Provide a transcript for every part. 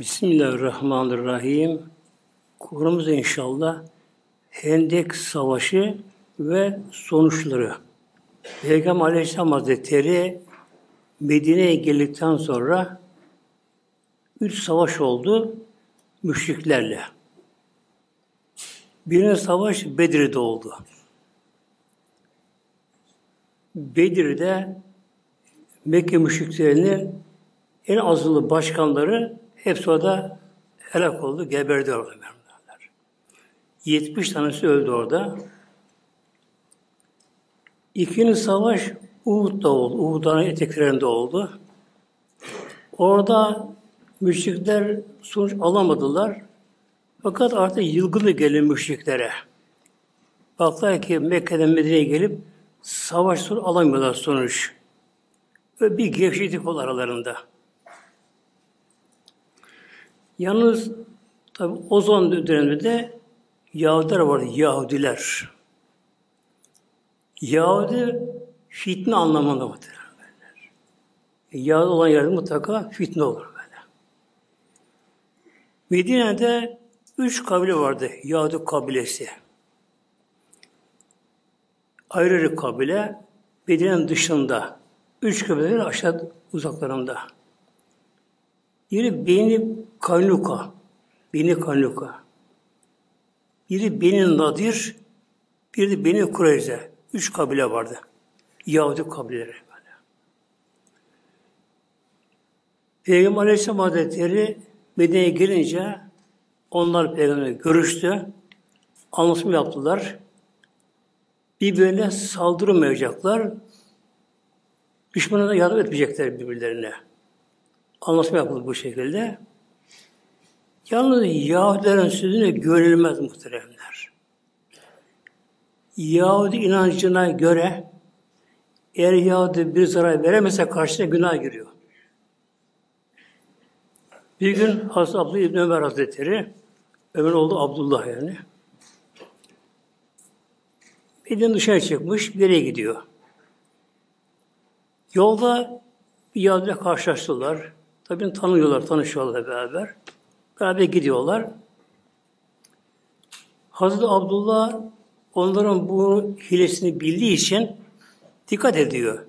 Bismillahirrahmanirrahim. Konumuz inşallah Hendek Savaşı ve sonuçları. Peygamber Aleyhisselam Hazretleri Medine'ye geldikten sonra üç savaş oldu müşriklerle. Birinci savaş Bedir'de oldu. Bedir'de Mekke müşriklerinin en azılı başkanları hepsi orada helak oldu, geberdi orada. 70 tanesi öldü orada. İkinci savaş Uhud'da oldu. Uhud'un eteklerinde oldu. Orada müşrikler sonuç alamadılar. Fakat artık yılgını gelin müşriklere. Baktılar ki Mekke'den Medine'ye gelip savaş sonuç alamıyorlar sonuç. Ve bir gevşeklik oldu aralarında. Yalnız tabi o zaman dönemde Yahudiler vardı, Yahudiler. Yahudi fitne anlamında muhtemelenler. E, Yahudi olan yerde mutlaka fitne olur böyle. Medine'de üç kabile vardı, Yahudi kabilesi. Ayrı ayrı kabile, Medine'nin dışında. Üç kabile aşağı uzaklarında. Biri Beni Kaynuka. Beni Kaynuka. Biri Beni Nadir, biri de Beni Kureyze. Üç kabile vardı. Yahudi kabileleri böyle. Peygamber Aleyhisselam Hazretleri Medine'ye gelince onlar peygamberle görüştü. Anlaşma yaptılar. Birbirine saldırmayacaklar. Düşmana da yardım etmeyecekler birbirlerine. Anlaşma yapıldı bu şekilde. Yalnız Yahudilerin sözüne görülmez muhteremler. Yahudi inancına göre eğer Yahudi bir zarar veremezse karşısına günah giriyor. Bir gün Hazreti Abdullah İbni Ömer Hazretleri, Ömer oldu Abdullah yani. Gün dışarı çıkmış, bir yere gidiyor. Yolda bir Yahudi'yle karşılaştılar. Tabii tanıyorlar, tanışıyorlar beraber. Beraber gidiyorlar. Hazreti Abdullah onların bu hilesini bildiği için dikkat ediyor.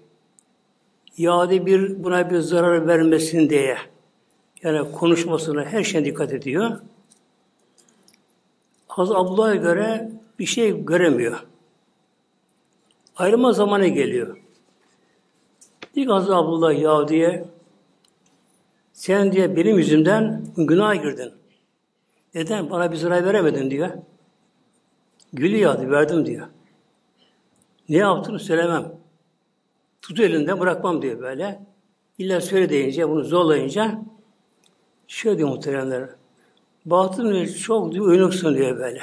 Yahudi bir buna bir zarar vermesin diye. Yani konuşmasına her şeye dikkat ediyor. Hazreti Abdullah'a göre bir şey göremiyor. Ayrılma zamanı geliyor. Dik Hazreti Abdullah Yahudi'ye sen diye benim yüzümden günah girdin. Neden? Bana bir zarar veremedin diyor. Gülüyor adı, verdim diyor. Ne yaptığını söylemem. Tut elinden bırakmam diyor böyle. İlla söyle deyince, bunu zorlayınca şöyle diyor muhteremler. Bahtım diyor, çok diyor, uyanıksın diyor böyle.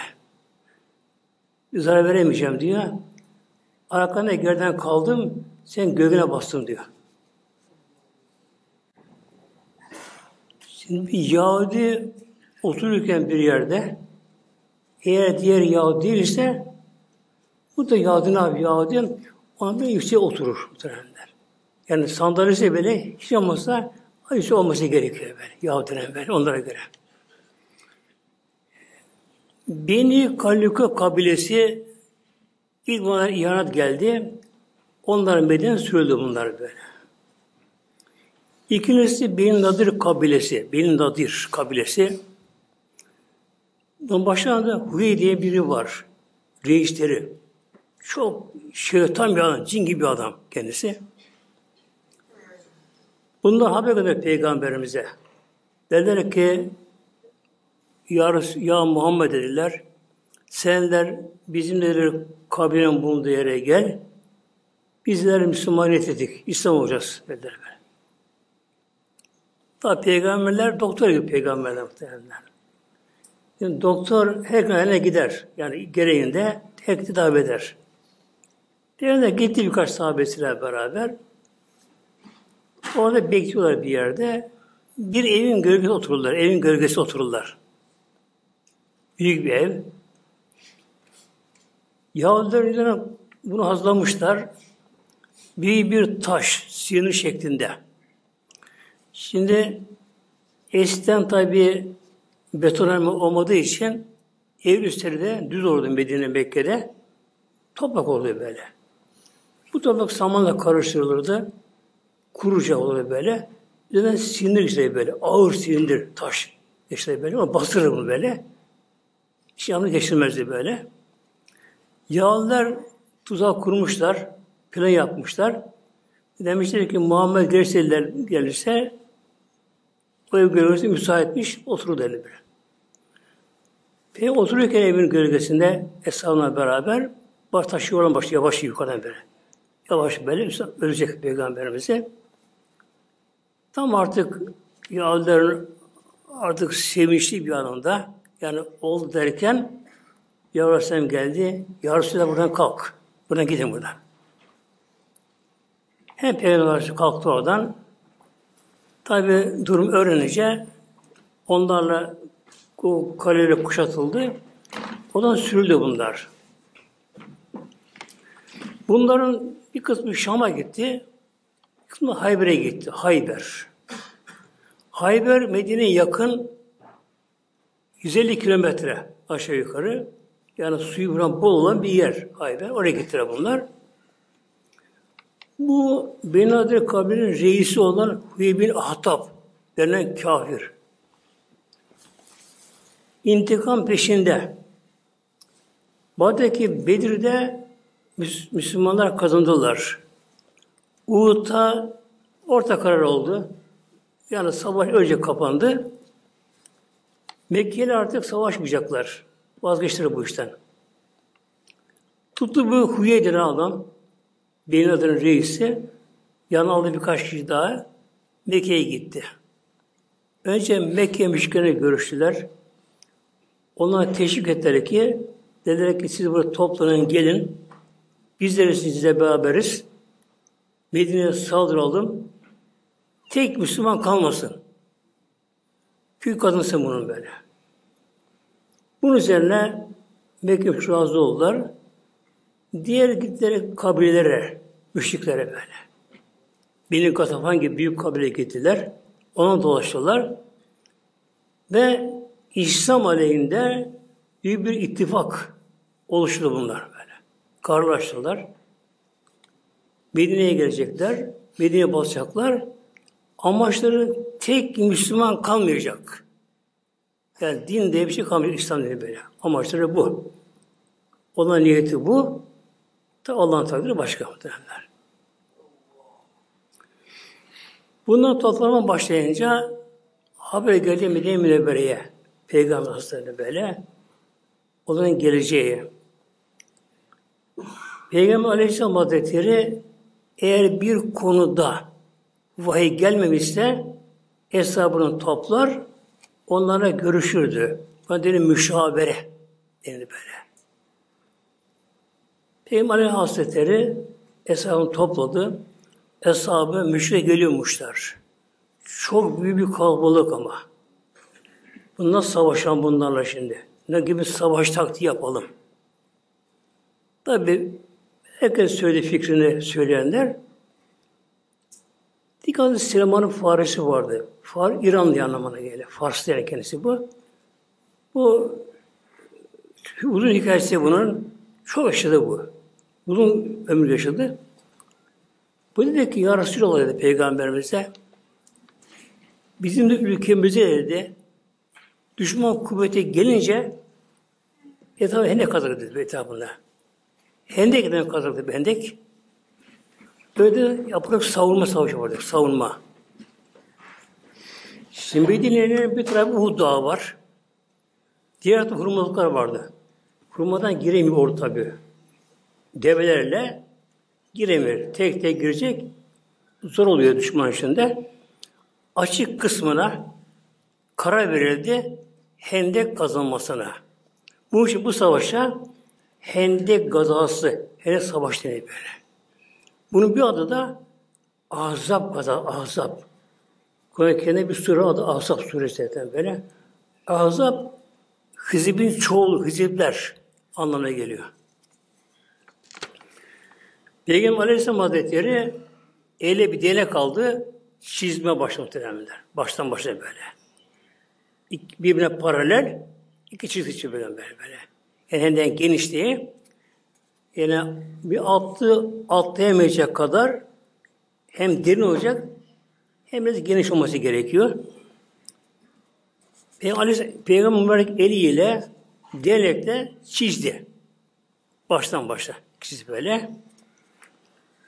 Bir zarar veremeyeceğim diyor. Arkanda gerden kaldım, sen göğüne bastın diyor. Şimdi bir Yahudi otururken bir yerde eğer diğer Yahudi değilse bu da Yahudi ne yapıyor? Yahudi ona yüksek oturur muhtemelenler. Yani sandalyesi böyle hiç olmazsa yüksek olması gerekiyor böyle. Yahudi'nin böyle onlara göre. Beni Kalluka kabilesi ilk bana ihanet geldi. Onların beden sürüldü bunlar böyle. İkincisi Bin Nadir kabilesi. Bin Nadir kabilesi. Bunun başında da Huy diye biri var. Reisleri. Çok şeytan bir adam, cin gibi bir adam kendisi. Bunlar haber gönder peygamberimize. Dediler ki ya, ya Muhammed dediler senler bizim dediler kabilenin bulunduğu yere gel. Bizler Müslümaniyet ettik. İslam olacağız dediler. Daha peygamberler doktor gibi peygamberler muhtemelenler. Yani doktor her gün gider. Yani gereğinde tek tedavi eder. Diğerinde gitti birkaç sahabesiyle beraber. Orada bekliyorlar bir yerde. Bir evin gölgesi otururlar. Evin gölgesi otururlar. Büyük bir ev. Yahudiler bunu hazırlamışlar. Büyük bir taş, sinir şeklinde. Şimdi Eskiden tabi betonarme olmadığı için ev üstleri de düz olurdu Medine Mekke'de. Toprak oluyor böyle. Bu toprak samanla karıştırılırdı. Kuruca olur böyle. Üzerinden sinir işte böyle. Ağır sinir taş. İşte böyle ama bastırır bunu böyle. Hiç yanına geçirmezdi böyle. Yağlılar tuzak kurmuşlar. Plan yapmışlar. Demişler ki Muhammed gelirse, gelirse ev gölgesi müsaitmiş, oturur derler böyle. Peygamber otururken evin gölgesinde Eshab'la beraber baş taşı olan başlıyor yavaş yukarıdan böyle. Yavaş böyle ölecek peygamberimize. Tam artık Yahudilerin artık sevinçli bir anında yani oldu derken Yavru geldi. Ya Resulallah buradan kalk. Buradan gidin buradan. Hem Peygamber kalktı oradan. Tabi durum öğrenince onlarla o kaleyle kuşatıldı. Odan sürüldü bunlar. Bunların bir kısmı Şam'a gitti, bir kısmı Hayber'e gitti. Hayber. Hayber Medine'ye yakın 150 kilometre aşağı yukarı. Yani suyu buran bol olan bir yer Hayber. Oraya gittiler bunlar. Bu Beni Adre kabilenin reisi olan Hüye bin Ahtab denen kafir. İntikam peşinde. Badaki Bedir'de Müslümanlar kazandılar. Uhud'da orta karar oldu. Yani savaş önce kapandı. Mekke'yle artık savaşmayacaklar. Vazgeçtiler bu işten. Tuttu bu denen adam, Beni adının reisi, yanına aldı birkaç kişi daha, Mekke'ye gitti. Önce Mekke müşkene görüştüler. Ona teşvik ettiler ki, dediler ki siz burada toplanın gelin, bizleri sizle beraberiz. Medine'ye saldıralım. Tek Müslüman kalmasın. Büyük kadınsın bunun böyle. Bunun üzerine Mekke razı oldular. Diğer gittikleri kabilelere, müşriklere böyle. Benim Katafan gibi büyük kabile gittiler. Ona dolaştılar. Ve İslam aleyhinde büyük bir ittifak oluştu bunlar böyle. Karlaştılar. Medine'ye gelecekler. Medine'ye basacaklar. Amaçları tek Müslüman kalmayacak. Yani din diye bir şey kalmayacak İslam dini böyle. Amaçları bu. Olan niyeti bu. Da Allah'ın takdiri başka muhtemelenler. Bundan toplanma başlayınca haber geldi Medine Münevvere'ye. Peygamber Hazretleri böyle. Onların geleceği. Peygamber Aleyhisselam Hazretleri eğer bir konuda vahiy gelmemişse hesabını toplar, onlara görüşürdü. Buna denir müşavere denir böyle. Peygamber Aleyhisselam Hazretleri hesabını topladı. Hesabı müşre geliyormuşlar. Çok büyük bir kalabalık ama. Bu nasıl savaşan bunlarla şimdi? Ne gibi savaş taktiği yapalım? Tabi herkes söyledi fikrini söyleyenler. Dikkat Süleyman'ın faresi vardı. Far İranlı anlamına geliyor. Fars yani kendisi bu. Bu uzun hikayesi bunun. Çok yaşadı bu. Uzun ömür yaşadı. Bu dedi ki ya Resulallah dedi Peygamberimize bizim de ülkemize dedi düşman kuvveti gelince etrafı hendek kazanır dedi etrafında. Hendek eden kazandı hendek. Böyle yapılıp savunma savaşı vardı. Savunma. Şimdi Medine'nin bir tarafı Uhud Dağı var. Diğer tarafta hurmalıklar vardı. Hurmadan giremiyor orada tabi. Develerle giremiyor. Tek tek girecek. Zor oluyor düşman içinde. Açık kısmına karar verildi hendek kazanmasına. Bu için bu savaşa hendek gazası, hendek savaş denir böyle. Bunun bir adı da Azap kaza, Azap. Kur'an-ı bir sure adı Azap suresi zaten böyle. Azap, hizibin çoğulu, hizipler anlamına geliyor. Peygamber Aleyhisselam Hazretleri ele bir dele kaldı, çizme başladı muhtemelenler. Baştan başa böyle. birbirine paralel iki çizgi çizgi böyle böyle. Yani hem genişliği yani bir altı atlayamayacak kadar hem derin olacak hem de geniş olması gerekiyor. Peygamber, Peygamber mübarek eliyle delekle çizdi. Baştan başa çizdi böyle.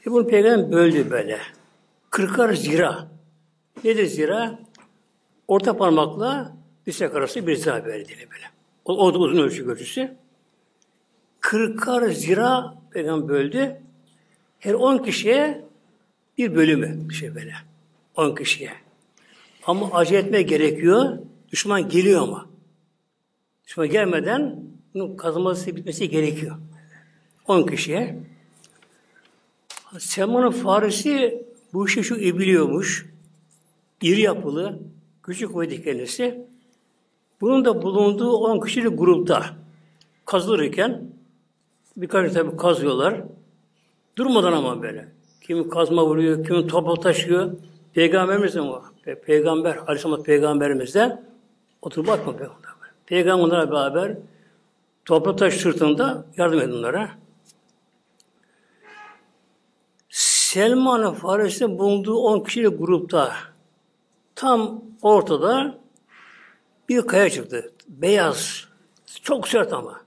E bunu peygamber böldü böyle. Kırkar zira. Nedir zira? Orta parmakla dirsek arası bir zira böyle böyle. O, o da uzun ölçü ölçüsü. Kırkar zira peygamber böldü. Her on kişiye bir bölümü bir şey böyle. On kişiye. Ama acele etme gerekiyor. Düşman geliyor ama. Düşman gelmeden bunun kazılması bitmesi gerekiyor. On kişiye. Selman'ın Farisi bu işi şu iyi biliyormuş. İri yapılı, küçük kuvvetli kendisi. Bunun da bulunduğu on kişilik grupta kazılırken birkaç tabi kazıyorlar. Durmadan ama böyle. Kimi kazma vuruyor, kimi topa taşıyor. Peygamberimiz de o. Peygamber, Aleyhisselam Peygamberimiz de oturup bakma Peygamber. Peygamberle beraber toprak taş sırtında yardım edin onlara. Selman Farisi'nin bulunduğu 10 kişilik grupta tam ortada bir kaya çıktı. Beyaz. Çok sert ama.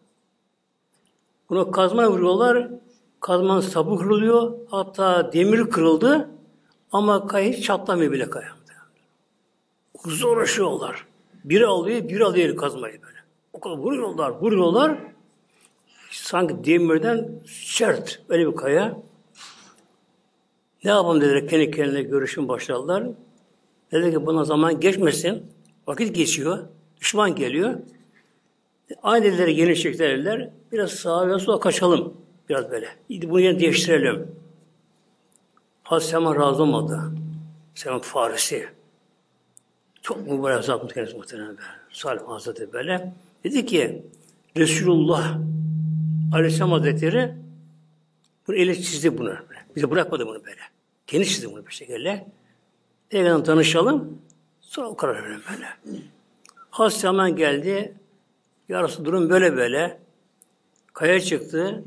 Bunu kazma vuruyorlar. Kazmanın sapı kırılıyor. Hatta demir kırıldı. Ama kaya hiç çatlamıyor bile kaya. Zor uğraşıyorlar. Biri alıyor, biri alıyor kazmayı böyle. O kadar vuruyorlar, vuruyorlar. Sanki demirden sert öyle bir kaya. Ne yapalım dediler kendi kendine görüşün başladılar. Dedi ki buna zaman geçmesin. Vakit geçiyor. Düşman geliyor. Aynı dediler yeni çektiler. Biraz sağa ve sola kaçalım. Biraz böyle. Bunu yine değiştirelim. Hazreti Seman razı olmadı. Seman Farisi. Çok mübarek zat kendisi muhtemelen. Salih Hazretleri böyle. Dedi ki Resulullah Aleyhisselam Hazretleri bunu ele çizdi bunu. Bize bırakmadı bunu böyle. Kendi çizdi bunu bir şekilde. Peygamber tanışalım. Sonra o karar verelim böyle. Hazreti hemen geldi. Yarısı durum böyle böyle. Kaya çıktı.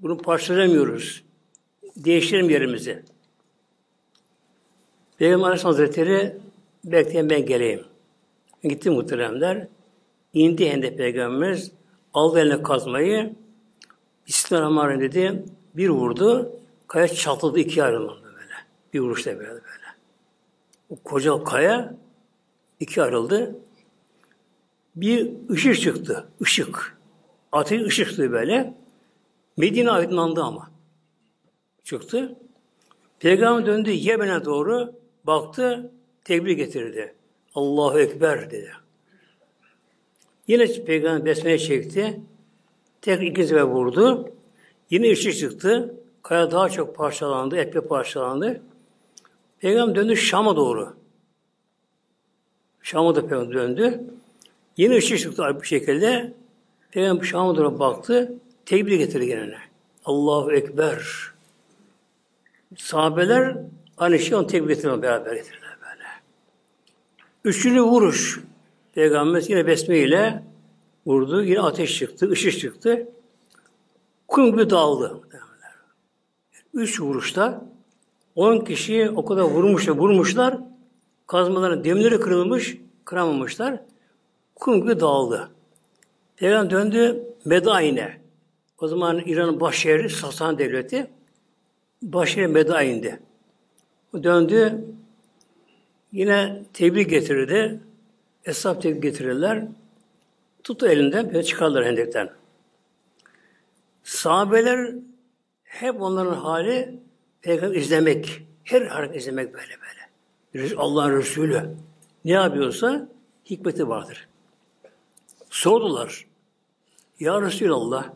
Bunu parçalamıyoruz. Değiştirelim yerimizi. Peygamber Aleyhisselam Hazretleri bekleyin ben geleyim. Gitti muhteremler. İndi hem de Peygamberimiz aldı eline kazmayı Bismillahirrahmanirrahim dedi. Bir vurdu. Kaya çatladı iki ayrıldı böyle. Bir vuruşta böyle böyle. O koca kaya iki ayrıldı. Bir ışık çıktı. Işık. Ateş ışık çıktı böyle. Medine aydınlandı ama. Çıktı. Peygamber döndü Yemen'e doğru baktı, tekbir getirdi. Allahu Ekber dedi. Yine Peygamber besmele çekti. Tek iki sefer vurdu. Yine ışık çıktı. Kaya daha çok parçalandı, epey parçalandı. Peygamber döndü Şam'a doğru. Şam'a da Peygamber döndü. Yine ışık çıktı bu şekilde. Peygamber Şam'a doğru baktı. Tekbir getirdi gene. Allahu Ekber. Sahabeler aynı şeyi onu tekbir getirme beraber getirdiler böyle. Üçüncü vuruş. Peygamber yine besme ile vurdu. Yine ateş çıktı, ışık çıktı. Kum gibi dağıldı. Üç vuruşta on kişi o kadar vurmuşlar, vurmuşlar. Kazmaların demirleri kırılmış, kıramamışlar. Kum gibi dağıldı. Peygamber döndü Medain'e. O zaman İran'ın baş şehri Sasan Devleti. Baş şehri Medain'de. O döndü. Yine tebrik getirdi. Hesap tebrik getirirler. Tuttu elinden, böyle çıkarlar hendekten. Sahabeler hep onların hali peygamber izlemek. Her hareket izlemek böyle böyle. Allah'ın Resulü ne yapıyorsa hikmeti vardır. Sordular. Ya Resulallah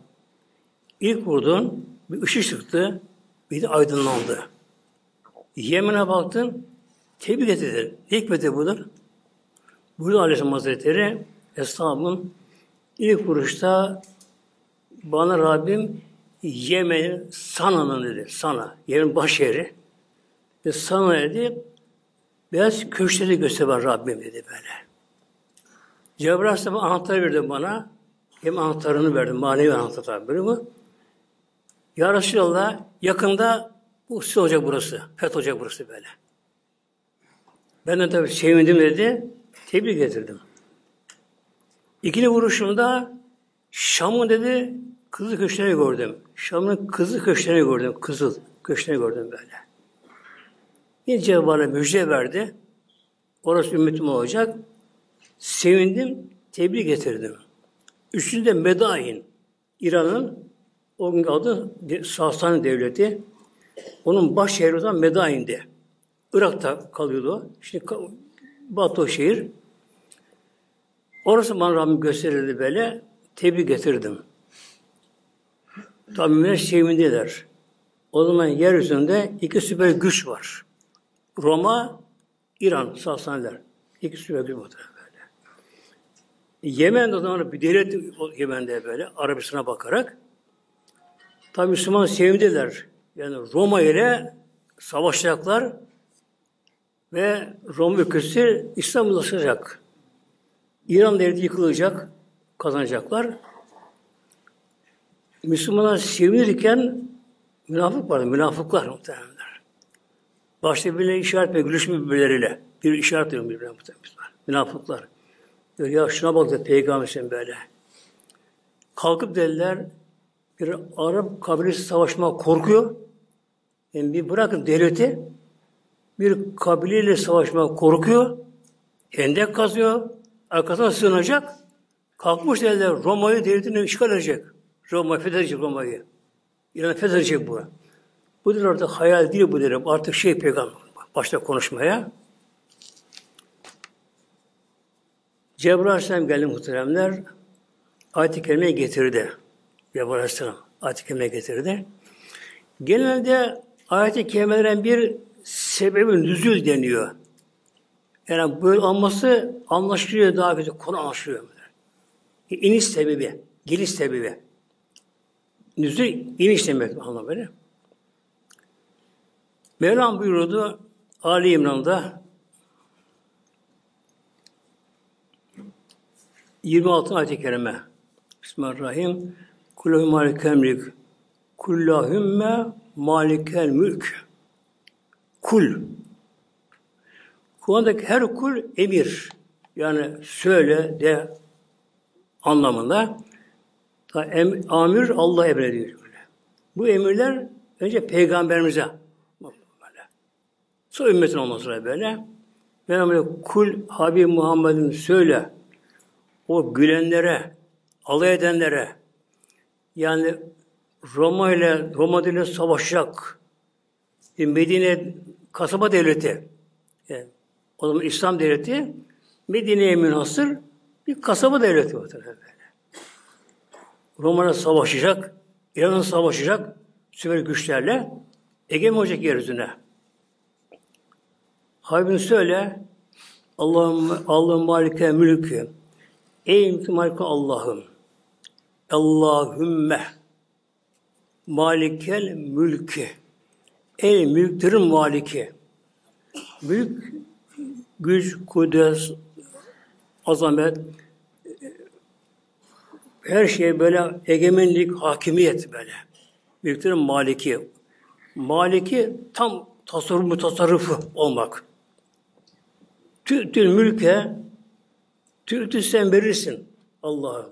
ilk vurdun bir ışık çıktı bir de aydınlandı. Yemen'e baktın tebrik. Ne hikmeti budur? Burada Aleyhisselam Hazretleri Eshabın ilk vuruşta bana Rabbim Yemen'in Sana'nın dedi. Sana. Yemen baş yeri. Ve Sana dedi. Beyaz köşkleri göster Rabbim dedi böyle. Cebrail Aleyhisselam anahtarı verdi bana. Hem anahtarını verdi, manevi anahtar tabi böyle mi? Ya Resulallah yakında bu siz olacak burası. Feth olacak burası böyle. Ben de tabii sevindim dedi. Tebrik getirdim. İkinci vuruşumda Şam'ın dedi kızıl köşkleri gördüm. Şam'ın kızıl köşkleri gördüm. Kızıl köşkleri gördüm böyle. Yine bana müjde verdi. Orası ümmetim olacak. Sevindim, tebrik getirdim. Üçüncü de Medain. İran'ın o gün adı Sasani Devleti. Onun baş şehri olan Medain'di. Irak'ta kalıyordu. Şimdi Batı şehir. Orası bana Rabbim gösterildi böyle. Tebrik getirdim. Tabi müminler sevindiler. O zaman yeryüzünde iki süper güç var. Roma, İran, Sasaniler. İki süper güç var. Yemen'de o zaman bir devlet Yemen'de böyle Arabistan'a bakarak tabi Müslüman sevindiler. Yani Roma ile savaşacaklar ve Roma ülkesi İslam'laşacak. İran devleti yıkılacak, kazanacaklar. Müslümanlar sevinirken münafık vardı, münafıklar muhtemelenler. Başta birbirine işaret ve gülüşme birbirleriyle. Bir işaret ediyor birbirine muhtemelen. Münafıklar. Diyor ya şuna bak da peygamber sen böyle. Kalkıp dediler bir Arap kabilesi savaşma korkuyor. Yani bir bırakın devleti bir kabileyle savaşma korkuyor. Hendek kazıyor. Arkasına sığınacak. Kalkmış dediler Roma'yı devletini işgal edecek. Roma fethedecek Roma'yı. İran fethedecek bu. Bu der artık hayal değil bu derim. Artık şey peygamber başta konuşmaya. Cebrail Aleyhisselam geldi muhteremler. Ayet-i Kerime'ye getirdi. Cebrail Aleyhisselam ayet-i Kerime'ye getirdi. Genelde ayet-i kerimelerin bir sebebi nüzül deniyor. Yani böyle olması anlaşılıyor daha kötü. Konu anlaşılıyor. İniş sebebi, geliş sebebi. Nüzül iniş demek anlamı böyle. Mevlam buyurdu Ali İmran'da 26 ayet-i kerime. Bismillahirrahmanirrahim. Kullu malikel mülk. Kullahümme malikel mülk. Kul. Kur'an'daki her kul emir. Yani söyle de anlamında. Em, amir Allah emrediyor. Böyle. Bu emirler önce peygamberimize. Böyle. Sonra ümmetin ondan sonra böyle. Mevlam kul Habib Muhammed'in söyle o gülenlere, alay edenlere yani Roma ile Roma ile savaşacak Medine kasaba devleti yani, o zaman İslam devleti Medine'ye münhasır bir kasaba devleti var. Roma'na savaşacak, İran'a savaşacak süper güçlerle egemen olacak yeryüzüne. Habibim söyle Allah'ım Allah'ım malike mülkü Ey mülkü Allah'ım Allahümme malikel mülkü Ey mülklerin maliki mülk güç, kudret, azamet her şey böyle egemenlik, hakimiyet böyle. Büyüklerin maliki. Maliki tam tasarruf, tasarrufu olmak. Tü'tül mülke tü'tü sen verirsin Allah'a.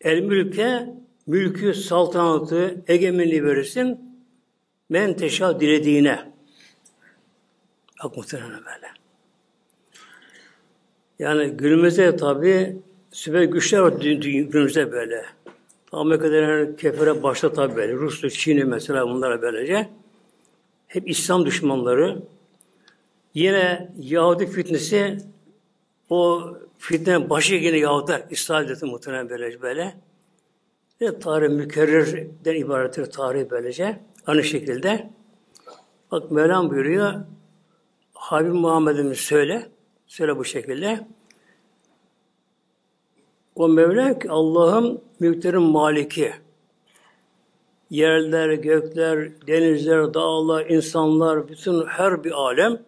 El mülke mülkü, saltanatı, egemenliği verirsin. Men teşa dilediğine. Bak muhtemelen böyle. Yani günümüzde tabi süper güçler var günümüzde böyle. Amerika'da kefere başta tabi böyle. Rusya, Çin'i mesela bunlara böylece. Hep İslam düşmanları. Yine Yahudi fitnesi o fitnenin başı yine Yahudiler. İsrail devleti muhtemelen böylece böyle. Ve tarih mükerrerden ibarettir tarih böylece. Aynı şekilde. Bak Mevlam buyuruyor. Habib Muhammed'in söyle. Söyle bu şekilde. O Mevla ki Allah'ım mülklerin maliki. Yerler, gökler, denizler, dağlar, insanlar, bütün her bir alem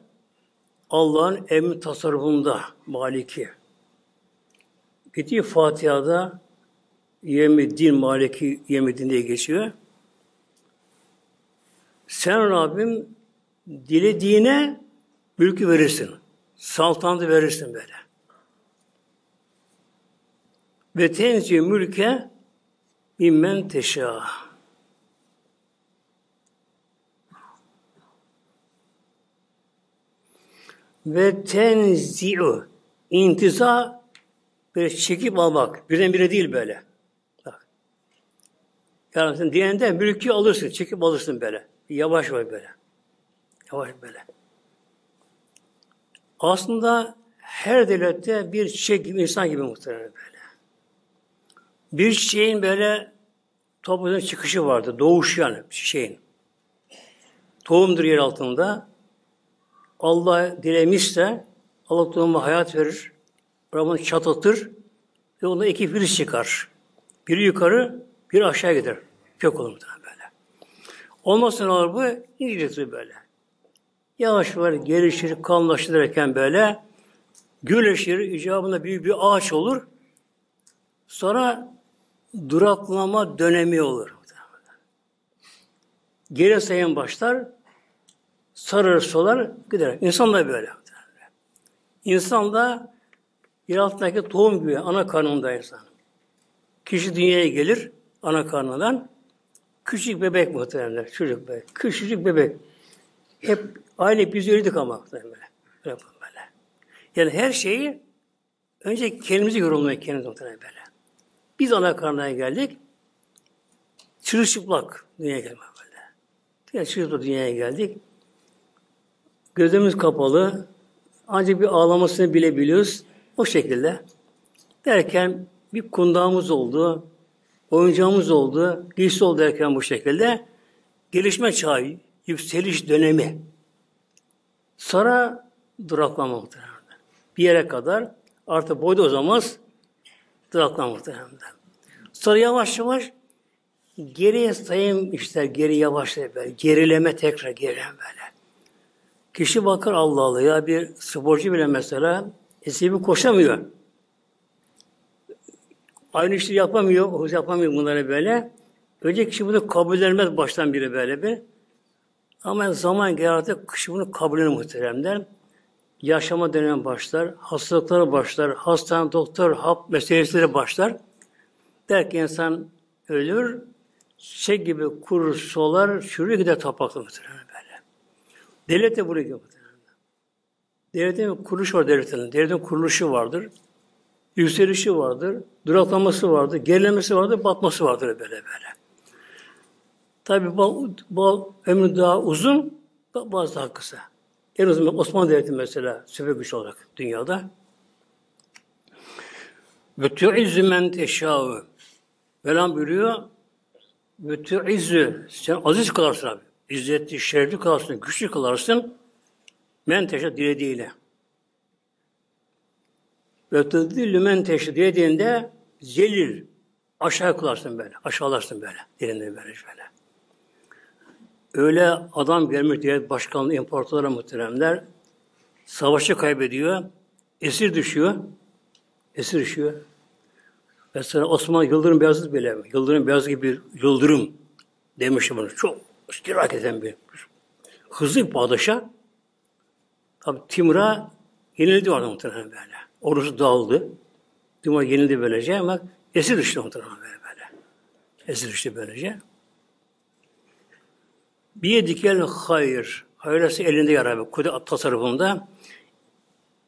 Allah'ın emri tasarrufunda maliki. Bitti Fatiha'da Yemiddin, Maliki Yemiddin diye geçiyor. Sen Rabbim dilediğine mülkü verirsin. Saltanatı verirsin böyle. Ve tenzi mülke mimmen teşâ. Ve tenzi'u intiza böyle çekip almak. Birdenbire değil böyle. Bak. Yani sen diyende mülkü alırsın, çekip alırsın böyle. Yavaş var böyle. Yavaş böyle. Aslında her devlette bir gibi, insan gibi muhtemelen böyle. Bir çiçeğin böyle toplumun çıkışı vardı. Doğuş yani çiçeğin. Tohumdur yer altında. Allah dilemişse Allah tohuma hayat verir. Rabbini çatlatır ve onda iki filiz çıkar. Biri yukarı, biri aşağı gider. Kök olur böyle. Ondan sonra bu İngilizce böyle. Yavaş var gelişir, kalınlaşır derken böyle güleşir, icabında büyük bir ağaç olur. Sonra duraklama dönemi olur. Geri sayım başlar, sarır solar gider. İnsan da böyle. İnsan da yer altındaki tohum gibi ana karnında insan. Kişi dünyaya gelir ana karnından. Küçük bebek muhtemelen. Çocuk bebek. Küçücük bebek. Hep aynı biz öyleydik ama. Böyle. böyle. Yani her şeyi önce kendimizi yorulmaya kendimiz muhtemelen böyle. Biz ana karnına geldik. Çırılçıplak dünyaya gelmek böyle. Yani çırılçıplak dünyaya geldik. Gözümüz kapalı. Ancak bir ağlamasını bile biliyoruz. O şekilde. Derken bir kundağımız oldu. Oyuncağımız oldu. Giysi oldu derken bu şekilde. Gelişme çağı, yükseliş dönemi. Sonra duraklama muhtemelen. Bir yere kadar artık boyda uzamaz. Duraklama muhtemelen. Sonra yavaş yavaş geriye sayım işte geri yavaş böyle. Gerileme tekrar gerileme böyle. Kişi bakar Allah Allah ya bir sporcu bile mesela eskisi koşamıyor. Aynı işi yapamıyor, o yapamıyor bunları böyle. Önce kişi bunu kabul etmez baştan biri böyle bir. Ama zaman geldi kişi bunu kabul eder muhteremler. Yaşama dönemi başlar, hastalıkları başlar, hastane, doktor, hap meselesiyle başlar. Der ki insan ölür, şey gibi kurur, solar, çürür gider topraklı muhteremler böyle. Devlet de buraya gidiyor Devletin kuruluş var devletin. Devletin kuruluşu vardır. Yükselişi vardır. Duraklaması vardır. Gerilemesi vardır. Batması vardır böyle böyle. Tabi bu, bu ömrü daha uzun, bazı daha kısa. En uzun Osmanlı Devleti mesela süper güç olarak dünyada. Ve tu'izzü men teşâ'u. Velam buyuruyor. Ve tu'izzü. Sen aziz kılarsın abi. İzzetli, şerefli kılarsın, güçlü kılarsın. Men teşâ dilediğiyle. Ve tüdillü men teşâ dilediğinde zelil. Aşağı kılarsın böyle. Aşağılarsın böyle. Dilinde böyle böyle. Öyle adam gelmiş diye başkanlığı imparatorlara muhteremler savaşı kaybediyor. Esir düşüyor. Esir düşüyor. Mesela Osman Yıldırım Beyazıt bile Yıldırım Beyazıt gibi bir yıldırım demiş bunu. Çok iştirak eden bir hızlı bir padişah. Tabi Timur'a yenildi orada muhtemelen böyle. Orası dağıldı. Timur yenildi böylece ama esir düştü muhtemelen böyle. Esir düştü böylece. Bir dikel hayır. Hayrası elinde yarar. Kudret tasarrufunda.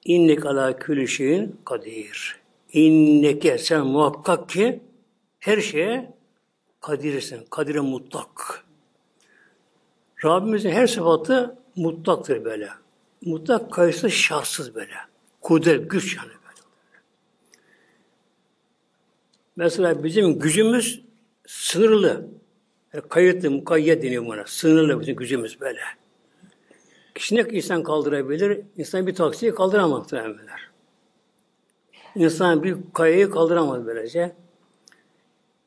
İnnek ala külü şeyin kadir. İnneke sen muhakkak ki her şeye kadirsin. Kadire mutlak. Rabbimizin her sıfatı mutlaktır böyle. Mutlak kayıtsız şahsız böyle. Kudret, güç yani böyle. Mesela bizim gücümüz sınırlı. Yani kayıtlı, mukayyet deniyor buna. Sınırlı bizim gücümüz böyle. Kişi ne insan kaldırabilir? İnsan bir taksiyi kaldıramaz muhtemelenler. İnsan bir kayayı kaldıramaz böylece.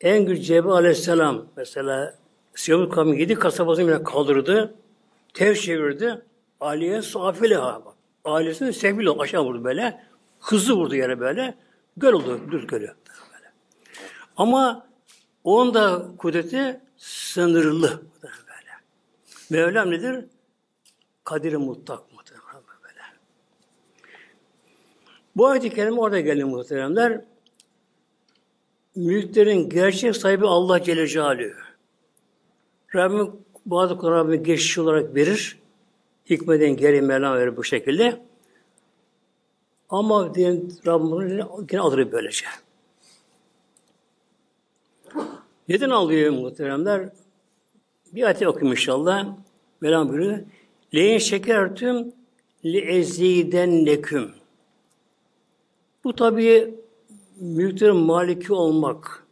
En güç Cebrail aleyhisselam mesela Siyavut kavmi yedi kasabasını bile kaldırdı. Ters çevirdi. Aliye safile bak. Ailesini sevgili aşağı vurdu böyle. Hızlı vurdu yere böyle. Göl oldu, düz gölü. Böyle. Ama onun da kudreti sınırlı. Böyle. Mevlam nedir? Kadir-i mutlak muhtemelen böyle. Bu ayet-i kerime orada geldi muhteremler. Mülklerin gerçek sahibi Allah Celle Celaluhu. Rabbim bazı konuları geçiş olarak verir. Hikmeden geri Mevlam verir bu şekilde. Ama diyelim Rabbim yine alır böylece. Neden alıyor muhteremler? Bir ayet okuyayım inşallah. Mevlam buyuruyor. Leyin şekertüm li eziden neküm. Bu tabi mülklerin maliki olmak.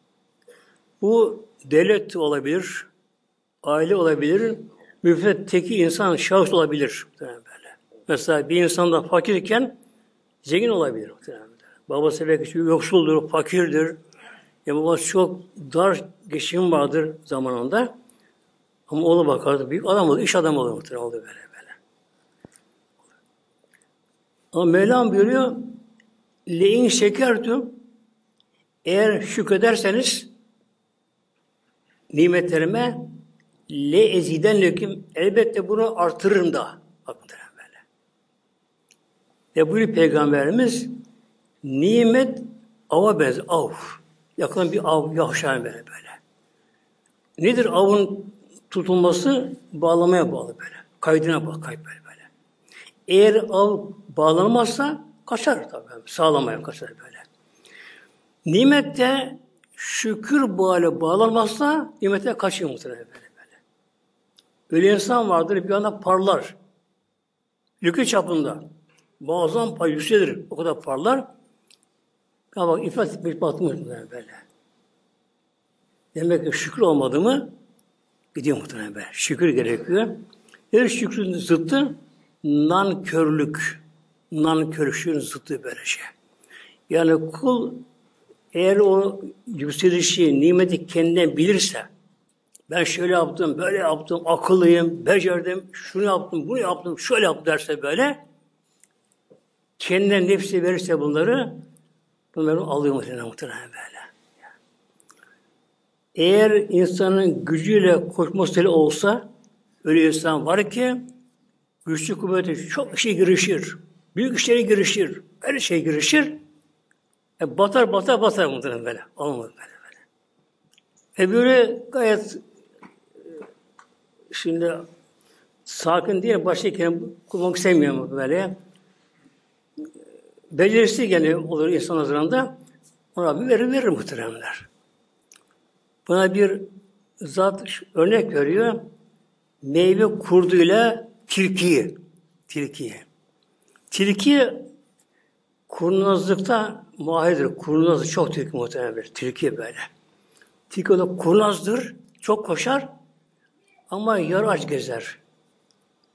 Bu devlet olabilir, aile olabilir, müfret teki insan, şahıs olabilir. Böyle. Mesela bir insan da fakirken zengin olabilir. Babası belki yoksuldur, fakirdir. Ya babası çok dar geçim vardır zamanında. Ama oğlu bakardı, büyük adam olur, iş adamı olur muhtemelen oldu böyle böyle. Ama Mevlam buyuruyor, leyin şekertüm, eğer şükrederseniz nimetlerime le eziden lekim elbette bunu artırırım da. Bakın böyle. Ve buyuruyor Peygamberimiz nimet ava benzer. Av. Yakın bir av yahşan böyle böyle. Nedir avın tutulması? Bağlamaya bağlı böyle. Kaydına bağlı kayıp böyle böyle. Eğer av bağlanmazsa kaçar tabii. Sağlamaya kaçar böyle. Nimette şükür bağlı bağlanmazsa nimete kaçıyor muhtemelen böyle böyle. Öyle insan vardır bir anda parlar. Yükü çapında. Bazen pay yükselir. O kadar parlar. Ya bak iflas etmiş batmış böyle. Demek ki şükür olmadı mı gidiyor muhtemelen böyle. Şükür gerekiyor. Her şükrün zıttı nankörlük. Nankörlüğün zıttı böyle şey. Yani kul eğer o yükselişi, nimeti kendinden bilirse, ben şöyle yaptım, böyle yaptım, akıllıyım, becerdim, şunu yaptım, bunu yaptım, şöyle yaptım derse böyle, kendinden nefsi verirse bunları, bunları alıyor muhtemelen muhtemelen böyle. Eğer insanın gücüyle koşması olsa, öyle insan var ki, güçlü kuvveti çok şey girişir, büyük işlere girişir, her şey girişir, e batar batar batar muhtemelen böyle. Olmadı böyle böyle. E böyle gayet şimdi sakin diye kelime kullanmak sevmiyorum böyle. Becerisi gene olur insan hazırında. Ona bir verir verir muhteremler. Buna bir zat örnek veriyor. Meyve kurduyla tilkiyi. Tilkiyi. Tilki kurnazlıkta mahirdir. Kurnazı çok tilki muhtemelen bir. Tilki böyle. Tilki o da kurnazdır. Çok koşar. Ama yarı aç gezer.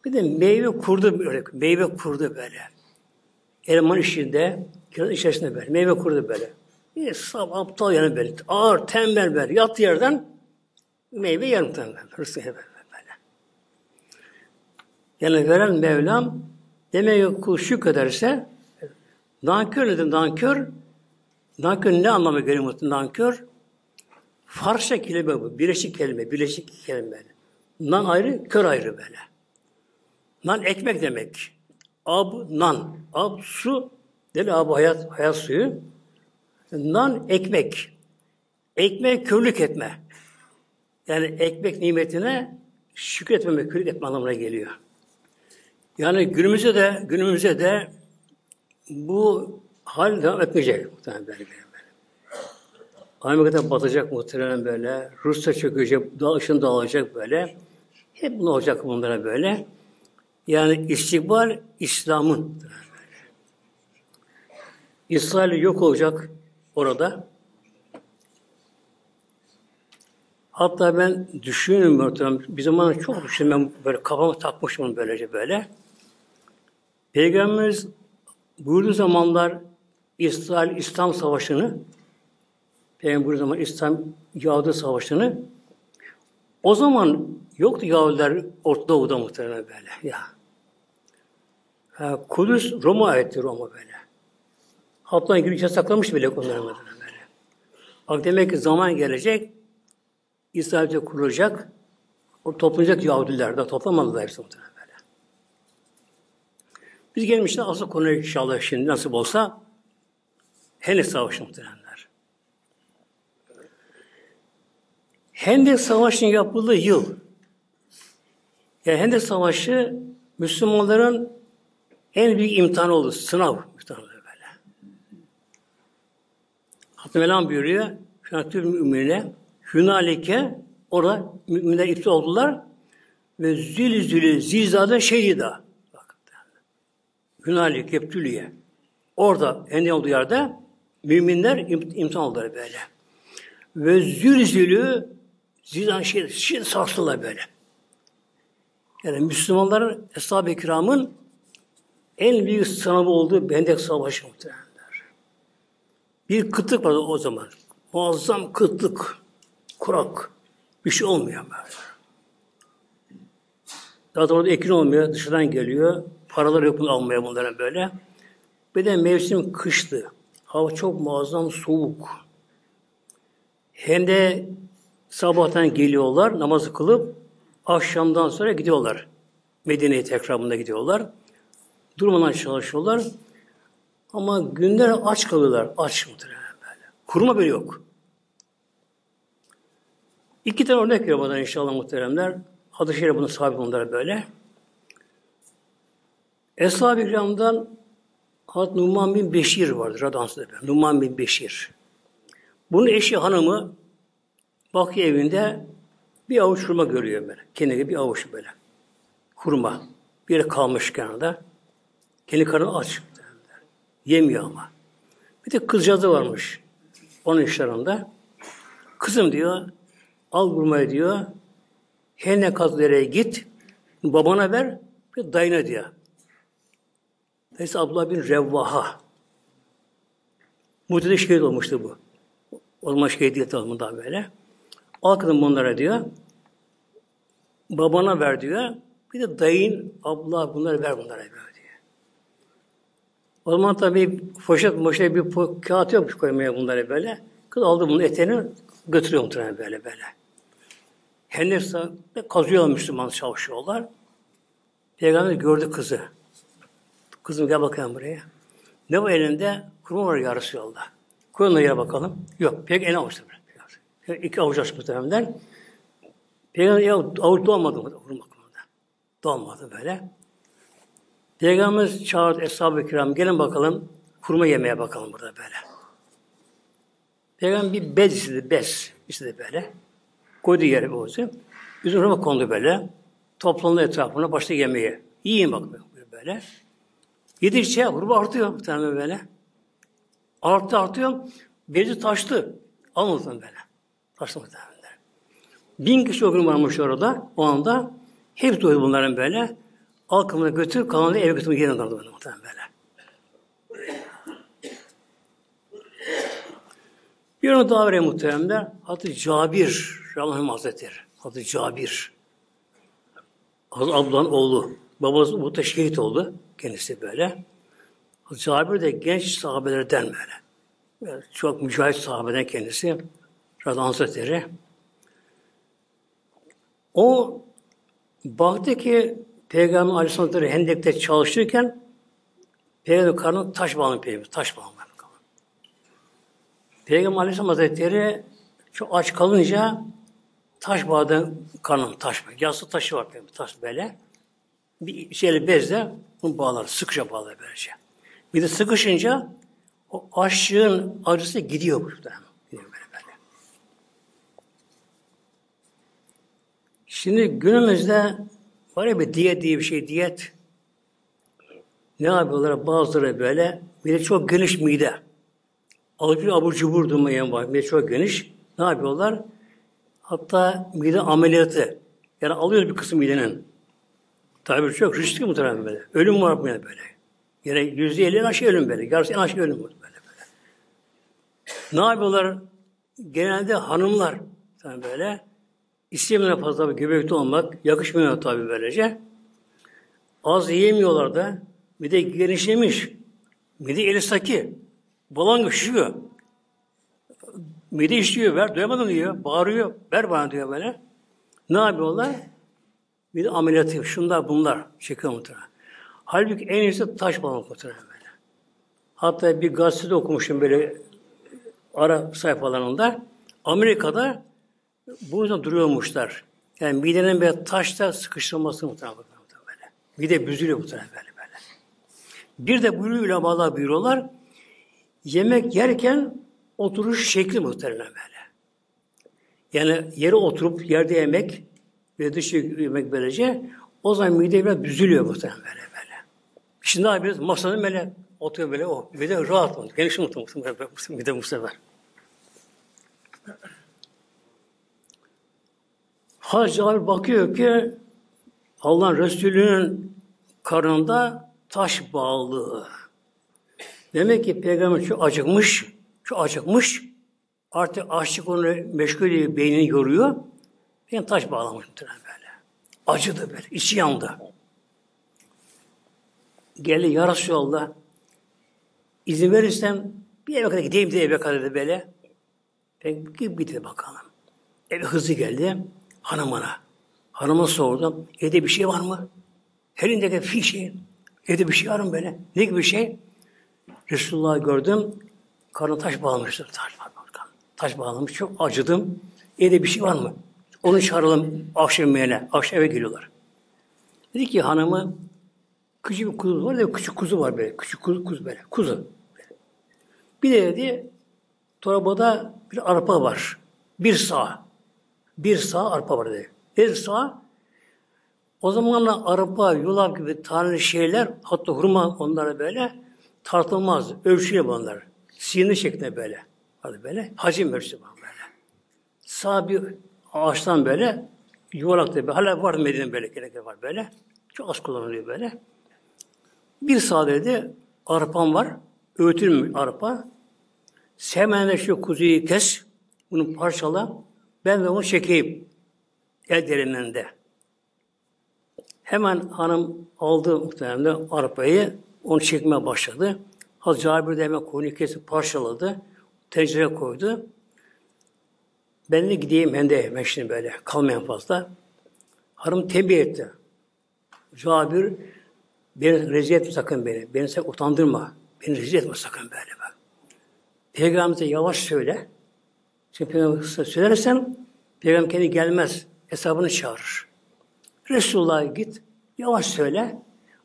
Bir de meyve kurdu böyle. Meyve kurdu böyle. Elman işinde, kiraz içerisinde böyle. Meyve kurdu böyle. Bir saf, aptal yani böyle. Ağır, tembel böyle. Yat yerden meyve yer muhtemelen. Hırsı böyle. Yani veren Mevlam demek ki kul şükrederse Nankör nedir nankör? Nankör ne anlamı geliyor muhtemelen nankör? Farsça kelime bu. Birleşik kelime. Birleşik kelime. Nan ayrı, kör ayrı böyle. Nan ekmek demek. Ab, nan. Ab, su. Deli ab, hayat, hayat suyu. Nan, ekmek. Ekmek körlük etme. Yani ekmek nimetine şükretmemek, körlük etme anlamına geliyor. Yani günümüzde de günümüzde de bu hal devam etmeyecek muhtemelen böyle. Amerika'da batacak muhtemelen böyle. Rusya çökecek, dağ ışın dağılacak böyle. Hep ne olacak bunlara böyle. Yani istikbal İslam'ın İsrail yok olacak orada. Hatta ben düşünüyorum muhtemelen. Bir zaman çok düşündüm. Böyle kafamı takmışım böylece böyle. Peygamberimiz buyurduğu zamanlar İsrail İslam Savaşı'nı Peygamber buyurduğu zaman İslam Yahudi Savaşı'nı o zaman yoktu Yahudiler Orta Doğu'da muhtemelen böyle. Ya. Kudüs Roma etti Roma böyle. Hatta girip saklamış bile onları böyle. Bak demek ki zaman gelecek, İsrail'de kurulacak, o toplanacak Yahudiler de toplamadılar hepsi muhtemelen böyle. Biz gelmişler asıl konuya inşallah şimdi nasip olsa Hendek Savaşı muhtemelenler. Hendek Savaşı'nın yapıldığı yıl yani Hendek Savaşı Müslümanların en büyük imtihanı oldu. Sınav imtihanı böyle. Hatta Mevlam buyuruyor tüm müminine Hünalike orada müminler iptal oldular ve zil zili zilzade şehida. Bakın. Hünalik Yeptülüye. Orada en olduğu yerde müminler im, imtihan oldular böyle. Ve zülzülü zilzade şehit, şehit sarstılar böyle. Yani Müslümanların Eshab-ı Kiram'ın en büyük sınavı olduğu Bendek Savaşı muhtemelenler. Bir kıtlık vardı o zaman. Muazzam kıtlık, kurak. Bir şey olmuyor böyle. Zaten orada ekin olmuyor, dışarıdan geliyor. Paralar yok almaya bunların böyle. Bir de mevsim kıştı. Hava çok muazzam soğuk. Hem de sabahtan geliyorlar, namazı kılıp akşamdan sonra gidiyorlar. Medine'ye tekrarında gidiyorlar. Durmadan çalışıyorlar. Ama günler aç kalıyorlar. Aç muhtemelen. Kuruma böyle yok. İki tane örnek veriyor bana inşallah muhteremler. Hadis-i Şerif bunu sahip onlara böyle. Eshab-ı İkram'dan Hazreti Numan bin Beşir vardır. Radansı'da. Numan bin Beşir. Bunun eşi hanımı bakıyor evinde bir avuç hurma görüyor böyle. Kendine bir avuç böyle. Hurma. Bir kalmış kenarda. Kendi karnı aç. Yemiyor ama. Bir de kızcağızı varmış. Onun işlerinde. Kızım diyor, al hurmayı diyor. Her ne kazı git. Babana ver. Bir dayına diyor. Neyse Abdullah bin Revvaha. Muhtede şehit olmuştu bu. O zaman şehidiyet alımında böyle. Al kızım bunlara diyor. Babana ver diyor. Bir de dayın, abla bunları ver bunlara diyor. O zaman tabii poşet moşet bir kağıt yok koymaya bunları böyle. Kız aldı bunun etini götürüyor muhtemelen böyle böyle. Henüz kazıyorlar Müslüman çalışıyorlar. Peygamber gördü kızı. Kızım gel bakayım buraya. Ne var elinde? Kurma var ya Resulallah. Da yere bakalım. Yok. Pek en avuçta böyle. İki avuç açmış muhtemelen. Peygamber ya avuç doğmadı mı? Kurma Doğmadı böyle. Peygamberimiz çağırdı Eshab-ı Kiram. Gelin bakalım. Kurma yemeye bakalım burada böyle. Peygamber bir bez istedi. Bez istedi böyle. Koydu yere bozu. Üzerine kondu böyle. Toplandı etrafına başta yemeğe. Yiyin bak böyle. Yedikçe grubu artıyor bir tane böyle. Arttı artıyor. Bezi taştı. Almadı böyle. Taştı muhtemelen. Bin kişi o gün varmış orada. O anda hep doydu bunların böyle. Al kımını götür, kalanı eve götür, yerine kaldı muhtemelen böyle. Bir onu daha vereyim muhteremler. Hazreti Cabir, Rahman Hazretleri. Hazreti Cabir. Hazreti Abdullah'ın oğlu. Babası bu da şehit oldu. Kendisi böyle. Hazreti Cabir de genç sahabelerden böyle. böyle çok mücahit sahabeden kendisi. Rahman Hazretleri. O baktı ki Peygamber Aleyhisselatü Hendek'te çalışırken Peygamber karnı taş bağlı Peygamber. Taş bağlı. Peygamber Aleyhisselam Hazretleri çok aç kalınca taş bağda karnım taş bağlı. Yassı taşı var Peygamber. Taş böyle. Bir şeyle bezle bunu bağlar. Sıkıca bağlar böylece. Bir de sıkışınca o açlığın acısı gidiyor. Gidiyor böyle böyle. Şimdi günümüzde Var ya bir diyet diye bir şey, diyet. Ne yapıyorlar? Bazıları böyle, bir de çok geniş mide. Alıcı abur cubur durmayan var. Mide çok geniş. Ne yapıyorlar? Hatta mide ameliyatı. Yani alıyor bir kısım midenin. Tabi çok riskli muhtemelen böyle. Ölüm var böyle böyle. Yani yüzde elli aşağı ölüm böyle. Yarısı en aşağı ölüm böyle böyle. Ne yapıyorlar? Genelde hanımlar tabii böyle İstemiyorlar fazla göbekte olmak. Yakışmıyor tabii böylece. Az yiyemiyorlar da. Bir de genişlemiş. Bir de eli saki. Balon üşüyor. Mide işliyor, ver, doyamadım diyor. Bağırıyor, ver bana diyor böyle. Ne yapıyorlar? Bir de ameliyatı, şunlar bunlar çekiyor muhtemelen. Halbuki en iyisi taş balon muhtemelen böyle. Hatta bir gazetede okumuşum böyle ara sayfalarında. Amerika'da bu yüzden duruyormuşlar. Yani midenin böyle taşta sıkıştırılması muhtemelen böyle. Mide büzülüyor muhtemelen böyle böyle. Bir de buyuruyor ulemalar buyuruyorlar. Yemek yerken oturuş şekli muhtemelen böyle. Yani yere oturup yerde yemek ve dışı yemek böylece o zaman mide biraz büzülüyor muhtemelen böyle böyle. Şimdi ne yapıyoruz? Masanın böyle oturuyor böyle o. Bir de rahat mı? Geniş mi mide bu sefer. Abi bakıyor ki Allah'ın Resulü'nün karnında taş bağlı. Demek ki peygamber çok acıkmış, çok acıkmış. Artık açlık onu meşgul ediyor, beynini yoruyor. Yani taş bağlamış böyle. Acıdı böyle, içi yandı. Geldi ya Resulallah, izin verirsen bir eve kadar gideyim diye eve kadar böyle. Peki bir bakalım. Eve hızlı geldi hanımına. Hanıma sordum. Evde bir şey var mı? Elindeki fişi. Evde bir şey var mı böyle? Ne gibi bir şey? Resulullah'ı gördüm. Karnı taş bağlamıştı. Taş, taş bağlamış. Çok acıdım. Evde bir şey var mı? Onu çağıralım akşam yemeğine. Akşam eve geliyorlar. Dedi ki hanımı küçük bir kuzu var. Dedi, küçük kuzu var böyle. Küçük kuzu, kuzu böyle. Kuzu. Bir de dedi torbada bir arpa var. Bir sağ. Bir sağ arpa var dedi. Bir sağ o zamanla arpa, yulaf gibi tanrı şeyler hatta hurma onlara böyle tartılmaz. Ölçüyle bunlar. Sinir şeklinde böyle. Hadi böyle. Hacim ölçüsü var böyle. Sağ bir ağaçtan böyle yuvarlak da hala var Medine böyle gerekli var böyle. Çok az kullanılıyor böyle. Bir sağ dedi arpam var. Öğütülmüş arpa. Hemen şu kuzuyu kes. Bunu parçala. Ben de onu çekeyim. El derinlerinde. Hemen hanım aldı muhtemelen arpayı. Onu çekmeye başladı. Hazreti Cabir de hemen konuyu kesip parçaladı. Tencere koydu. Ben de gideyim hem de hemen şimdi böyle. Kalmayan fazla. Hanım tembih etti. Cabir beni rezil etme sakın beni. Beni sen utandırma. Beni rezil etme sakın böyle bak. Peygamber'e yavaş söyle. Çünkü Peygamber'e söylersen Peygamber kendi gelmez. Hesabını çağırır. Resulullah'a git. Yavaş söyle.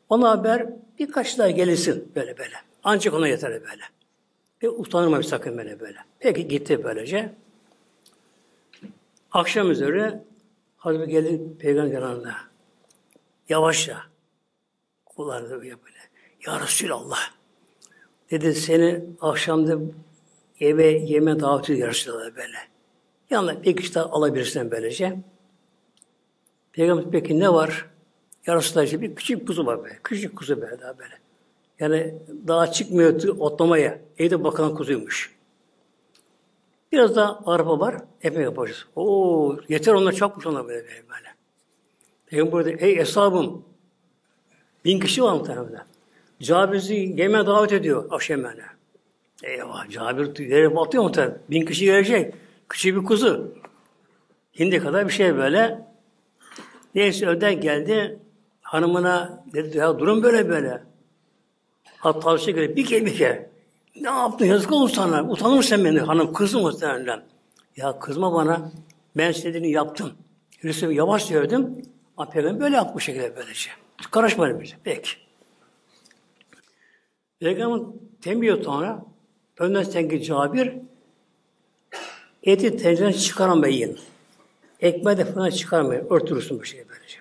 Ona haber birkaç daha gelirsin böyle böyle. Ancak ona yeter böyle. Ve utanırma sakın böyle böyle. Peki gitti böylece. Akşam üzere Hazreti geldi peygamber yanına. Yavaşça. Kullarını böyle böyle. Ya Resulallah. Dedi seni akşamda yeme davet ediyor Resulallah böyle. Yanına bir kişi daha alabilirsin böylece. Peygamber peki ne var? Ya Resulallah bir küçük kuzu var böyle. Küçük kuzu böyle daha böyle. Yani daha çıkmıyor otlamaya. Evde bakan kuzuymuş. Biraz da araba var. Ekmek yapacağız. Oo, yeter onlar çakmış onlar böyle böyle. böyle. Peygamber dedi, ey hesabım. Bin kişi var muhtemelen. Cabir'i yemeğe davet ediyor akşam yemeğine. Eyvah Cabir yere batıyor muhtemelen. Bin kişi gelecek. Küçük bir kuzu. Hindi kadar bir şey böyle. Neyse öden geldi. Hanımına dedi ya durum böyle böyle. Hatta tavsiye göre bir kere bir kere. Ne yaptın yazık olur sana. Utanır mısın beni hanım? Kızım muhtemelen. Ya kızma bana. Ben istediğini yaptım. Hristiyan yavaş söyledim. Ama peygamber böyle yaptı bu şekilde böylece. Karışmayın bize. Peki. Peygamber tembih sonra önden senki Cabir eti tencereden çıkaramayın. Ekmeği de falan çıkarmayın. Örtürürsün bu şeyi böylece.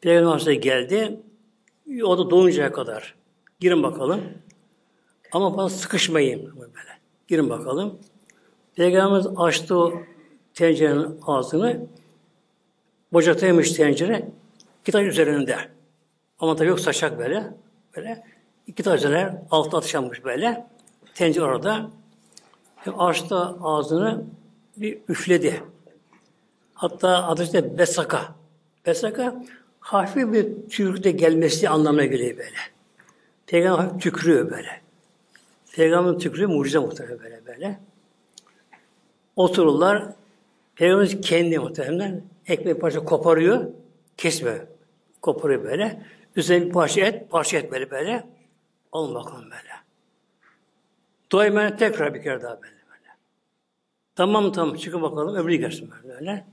Peygamber geldi. O da doğuncaya kadar. Girin bakalım. Ama fazla sıkışmayın. Böyle. Girin bakalım. Peygamberimiz açtı o tencerenin ağzını. Bocaktaymış tencere. İki taş üzerinde. Ama tabii yok saçak böyle. Böyle. İki taş üzerine altı atışanmış böyle. Tencere orada. Açtı ağzını bir üfledi. Hatta adı işte besaka. Besaka hafif bir tükürükte gelmesi anlamına geliyor böyle. Peygamber hafif tükürüyor böyle. Peygamberin tükürüğü mucize muhtemelen böyle böyle. Otururlar. Peygamberimiz kendi muhtemelen ekmek parça koparıyor. Kesme. Koparıyor böyle. Üzerine bir parça et, parça et böyle böyle. Alın bakalım böyle. Doymaya tekrar bir kere daha böyle böyle. Tamam tamam çıkın bakalım öbürü gelsin böyle. böyle.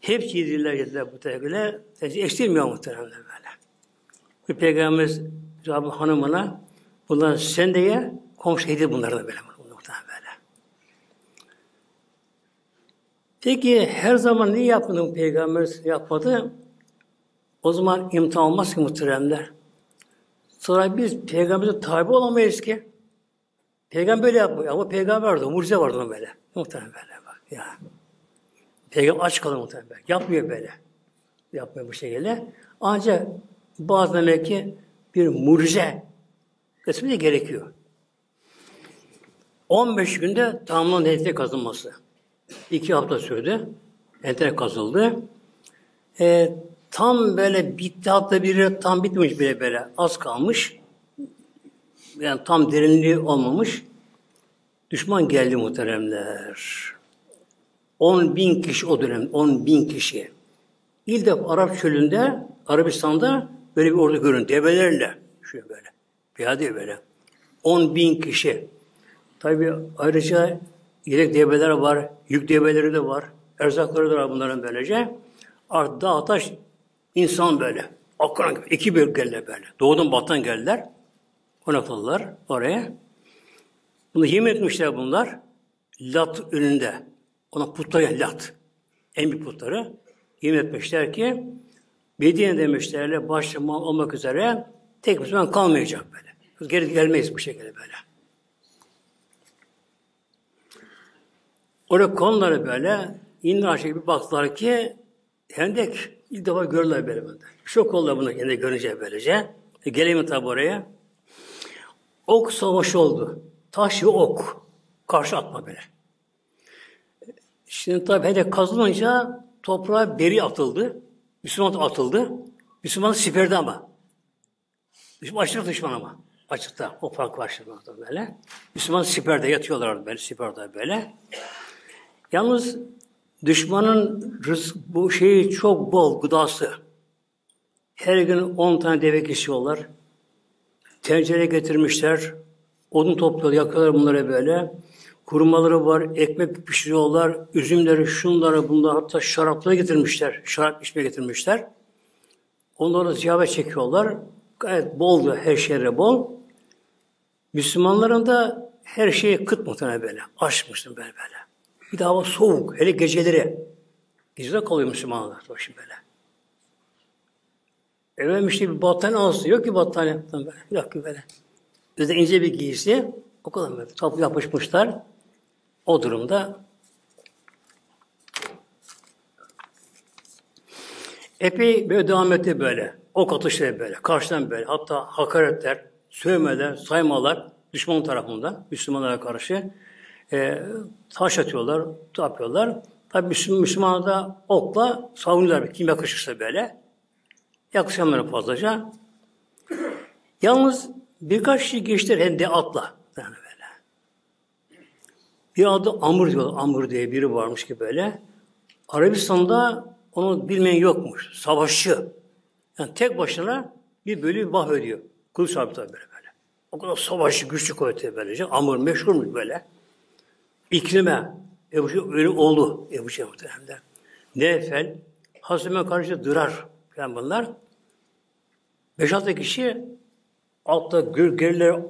Hepsi yediler yediler bu tekrar. Eksilmiyor muhtemelen böyle. Bir peygamberimiz Rabbim hanımına bunlar sen de ye komşu yedi bunları da böyle. Peki her zaman niye yapmadı peygamberimiz yapmadı? O zaman imtihan olmaz ki muhteremler. Sonra biz peygamberimize tabi olamayız ki. Peygamber böyle yapmıyor. Ama peygamber vardı. Mucize vardı onun böyle. Muhtemelen böyle bak. Ya. Peygamber aç kalır muhtemelen. Böyle. Yapmıyor böyle. Yapmıyor bu şekilde. Ancak bazı demek ki bir mucize kısmı da gerekiyor. 15 günde tamamlanan entel kazılması. İki hafta sürdü. Entel kazıldı. E, tam böyle bitti hatta biri tam bitmiş bile böyle az kalmış. Yani tam derinliği olmamış. Düşman geldi muhteremler. 10 bin kişi o dönem, 10 bin kişi. İlk defa Arap çölünde, Arabistan'da böyle bir ordu görün, develerle. Şöyle böyle, piyade böyle. 10 bin kişi. Tabi ayrıca yedek develer var, yük develeri de var, erzakları da var bunların böylece. Artık dağ taş insan böyle. Akran gibi. İki bölük geldiler böyle. Doğudan battan geldiler. Konakladılar oraya. Bunu yemin etmişler bunlar. Lat önünde. Ona putlar yani Lat. En büyük putları. Yemin etmişler ki Medine demişlerle başta mal olmak üzere tek Müslüman kalmayacak böyle. Geri gelmeyiz bu şekilde böyle. Oraya konuları böyle indi aşağı bir baktılar ki hendek ilk defa görürler böyle. böyle. Şok oldular bunu yine görünce böylece. E, geleyim tabi oraya. Ok savaşı oldu. Taş ve ok. Karşı atma böyle. Şimdi tabi hedef kazılınca toprağa beri atıldı. Müslüman atıldı. Müslüman siperde ama. Düşman açlık düşman ama. Açıkta. O fark var şimdi böyle. Müslüman siperde yatıyorlar böyle siperde böyle. Yalnız düşmanın rızk, bu şeyi çok bol gıdası. Her gün on tane deve kesiyorlar. Tencere getirmişler. Odun topluyorlar, yakıyorlar bunları böyle. Kurumaları var, ekmek pişiriyorlar, üzümleri, şunları, bunları hatta şarapları getirmişler. Şarap içmeye getirmişler. Onları ziyafet çekiyorlar. Gayet boldu, her şeyde bol. Müslümanların da her şeyi kıt muhtemelen böyle. Açmıştım böyle böyle. Bir de hava soğuk, hele geceleri. Gecede kalıyor Müslümanlar başı böyle. Efendim işte bir battaniye alsın. Yok ki battaniye. Böyle. Yok ki böyle. Bizde ince bir giysi. O kadar böyle. Toplu yapışmışlar. O durumda epey böyle devam etti böyle. Ok atışları böyle. Karşıdan böyle. Hatta hakaretler, sövmeler, saymalar düşman tarafından Müslümanlara karşı e, taş atıyorlar, yapıyorlar. Tabi Müslüman, Müslümanlar da okla savunuyorlar. Kim yakışırsa böyle. Yakışanlara fazlaca. Yalnız birkaç şey geçtiler hem de atla. Yani böyle. Bir adı Amr diyorlar. Amr diye biri varmış ki böyle. Arabistan'da onu bilmeyen yokmuş. Savaşçı. Yani tek başına bir bölü bah ödüyor. Kılıç abi tabi böyle böyle. O kadar savaşçı, güçlü kuvveti böylece. Amr meşhurmuş böyle. İklime, Ebu Cehil ölü oğlu Ebu Cehil muhtemelen. Nefel, Hazreti karşı Dırar falan bunlar. Beş altı kişi altta geriler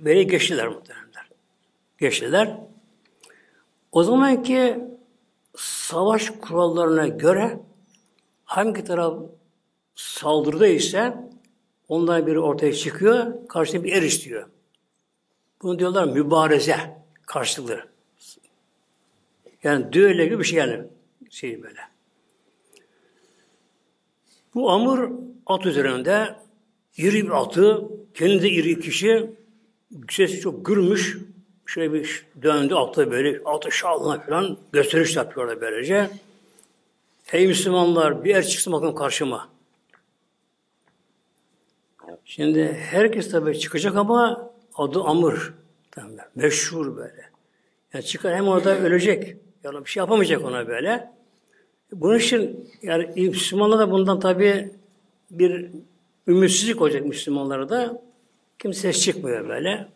böyle geçtiler muhtemelen. Geçtiler. O zamanki savaş kurallarına göre hangi taraf saldırıda ise ondan biri ortaya çıkıyor, karşısında bir er istiyor. Bunu diyorlar mübareze karşılığı. Yani düğüle gibi bir şey yani. Şey böyle. Bu Amr at üzerinde iri bir atı, kendinde iri kişi, sesi çok gürmüş, şöyle bir döndü atı böyle, atı şalına falan gösteriş yapıyorlar böylece. Ey Müslümanlar bir er çıksın bakın karşıma. Şimdi herkes tabii çıkacak ama adı Amr. Meşhur böyle. Yani çıkar hem orada ölecek. Yani bir şey yapamayacak ona böyle. Bunun için yani Müslümanlar da bundan tabii bir ümitsizlik olacak Müslümanlara da. Kimse ses çıkmıyor böyle.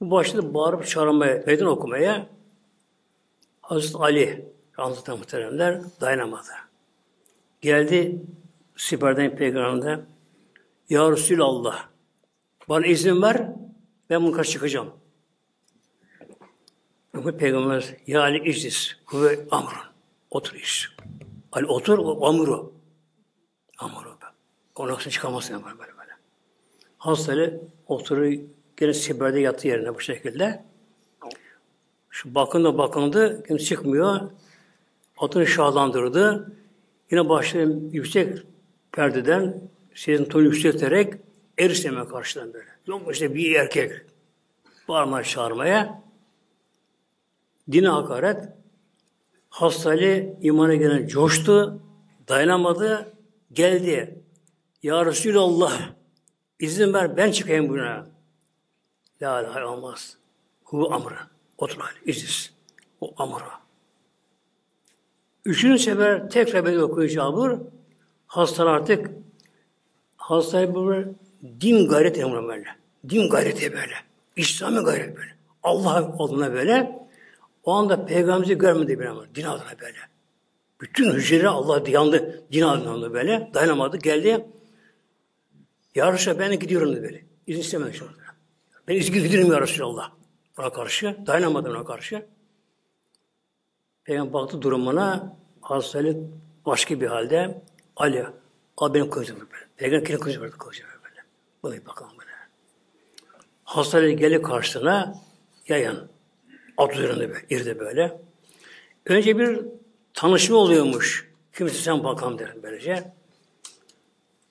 Bu başladı bağırıp çağırmaya, meydan okumaya. Hazreti Ali, Hazreti Muhteremler dayanamadı. Geldi siperden peygamberine Ya Resulallah bana izin ver ben bunu karşı çıkacağım. Peygamber ya Ali iclis kuvve amrun. Otur iş. Ali otur o amru. Amru. O nasıl çıkamazsın böyle böyle. böyle. Hastayla oturuyor gene siberde yatı yerine bu şekilde. Şu bakındı bakındı, kimse çıkmıyor. Atını şahlandırdı. Yine başladı yüksek perdeden sesin tonu yükselterek erişleme karşıdan böyle. Yok işte bir erkek bağırmaya çağırmaya dine hakaret hastayla imana gelen coştu, dayanamadı, geldi. Ya Resulallah izin ver ben çıkayım buna. La ilahe olmaz. Hu amrı. Otur hali. İziz. O amrı. Üçüncü sefer tekrar böyle okuyacağım. Hastalar artık hastaya böyle din gayret emri böyle. Din gayreti böyle. İslami gayret böyle. Allah adına böyle. O anda peygamberi görmedi bir ama din adına böyle. Bütün hücreleri Allah yandı din adına böyle. Dayanamadı. Geldi. Ya Resulallah ben gidiyorum dedi böyle. İzin istemedi anda. Ben izgi gidiyorum ya Resulallah. Ona karşı. Dayanamadım ona karşı. Peygamber baktı durumuna hastalık başka bir halde Ali al benim kılıcım böyle. Peygamber kendi kılıcı verdi kılıcı böyle. Bunu bakalım böyle. Hastalık geldi karşısına yayan. At üzerinde irde böyle. Önce bir tanışma oluyormuş. Kimse sen bakalım derim böylece.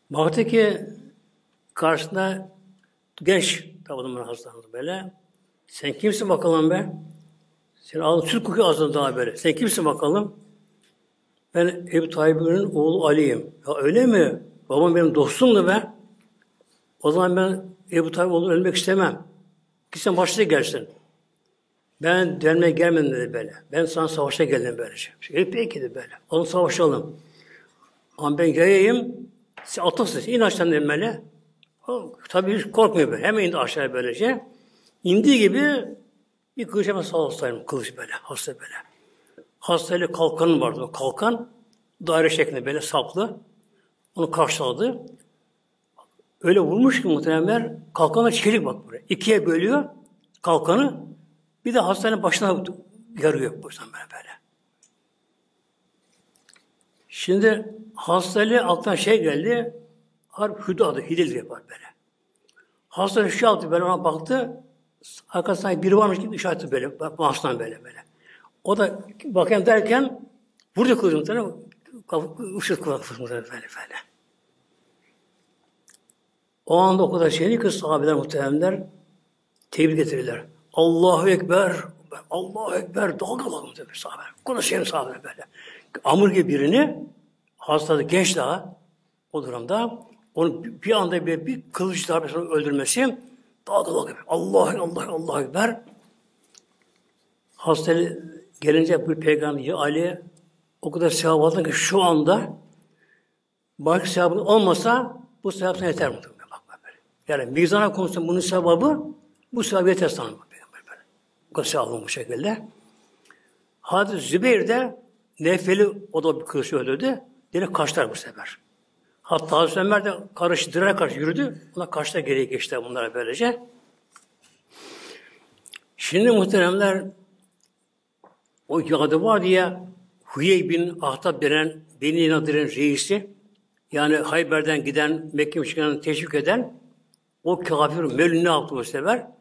Baktı ki karşısında genç tabi adamın hastalandı böyle. Sen kimsin bakalım be? Sen ağzın süt kokuyor ağzında daha böyle. Sen kimsin bakalım? Ben Ebu Tayyip'in oğlu Ali'yim. Ya öyle mi? Babam benim dostumdu be. O zaman ben Ebu Tayyip oğlu ölmek istemem. Ki sen başta gelsin. Ben dönmeye gelmedim dedi böyle. Ben sana savaşa geldim böylece. E peki de böyle. Onu savaşalım. Ama ben yayayım. Sen atasın. İn aşağıdan demeli. Tabii hiç korkmuyor böyle. Hemen indi aşağıya böylece. İndiği gibi bir kılıç hemen sağ olsaydım. Kılıç böyle. Hasta böyle. Hastayla kalkanı vardı. O kalkan daire şeklinde böyle saplı. Onu karşıladı. Öyle vurmuş ki muhtemelen kalkanla çelik bak buraya. İkiye bölüyor kalkanı. Bir de hastanenin başına yarıyor baştan böyle böyle. Şimdi hastalığı alttan şey geldi. Harp hüdü adı, Hidil var böyle. Hasta şu yaptı böyle ona baktı. Arkasından biri varmış gibi işareti böyle. Bak mahsustan böyle böyle. O da bakayım derken vurdu kılıcını sana ışık kulaklığı böyle böyle. O anda o kadar şeydi ki sahabeler muhteremler tebrik getirirler. Allahu Ekber, Allahu Ekber, dalgalanım dedi sahabe. Konuşayım sahabe böyle. Amur gibi birini hastalığı genç daha o durumda onu bir anda bir, bir kılıç darbesi öldürmesi dalgalanıyor. Allah Allah Allah Ekber. Hastalığı gelince bir peygamber Ali o kadar sevap aldın ki şu anda başka sevabı olmasa bu sevap sana yeter mi? Yani mizana konusunda bunun sevabı bu sevabı yeter sana. Kadar sevabı bu şekilde. Hadis Zübeyir de Nefeli o da bir kılıç öldürdü. Direkt kaçtılar bu sefer. Hatta Hazreti Ömer de karıştırarak karşı yürüdü. Ona kaçta geriye geçti bunlara böylece. Şimdi muhteremler o yadı var diye Huyey bin Ahtab denen Beni Nadir'in reisi yani Hayber'den giden Mekke teşvik eden o kafir Mevlün ne yaptı bu sefer?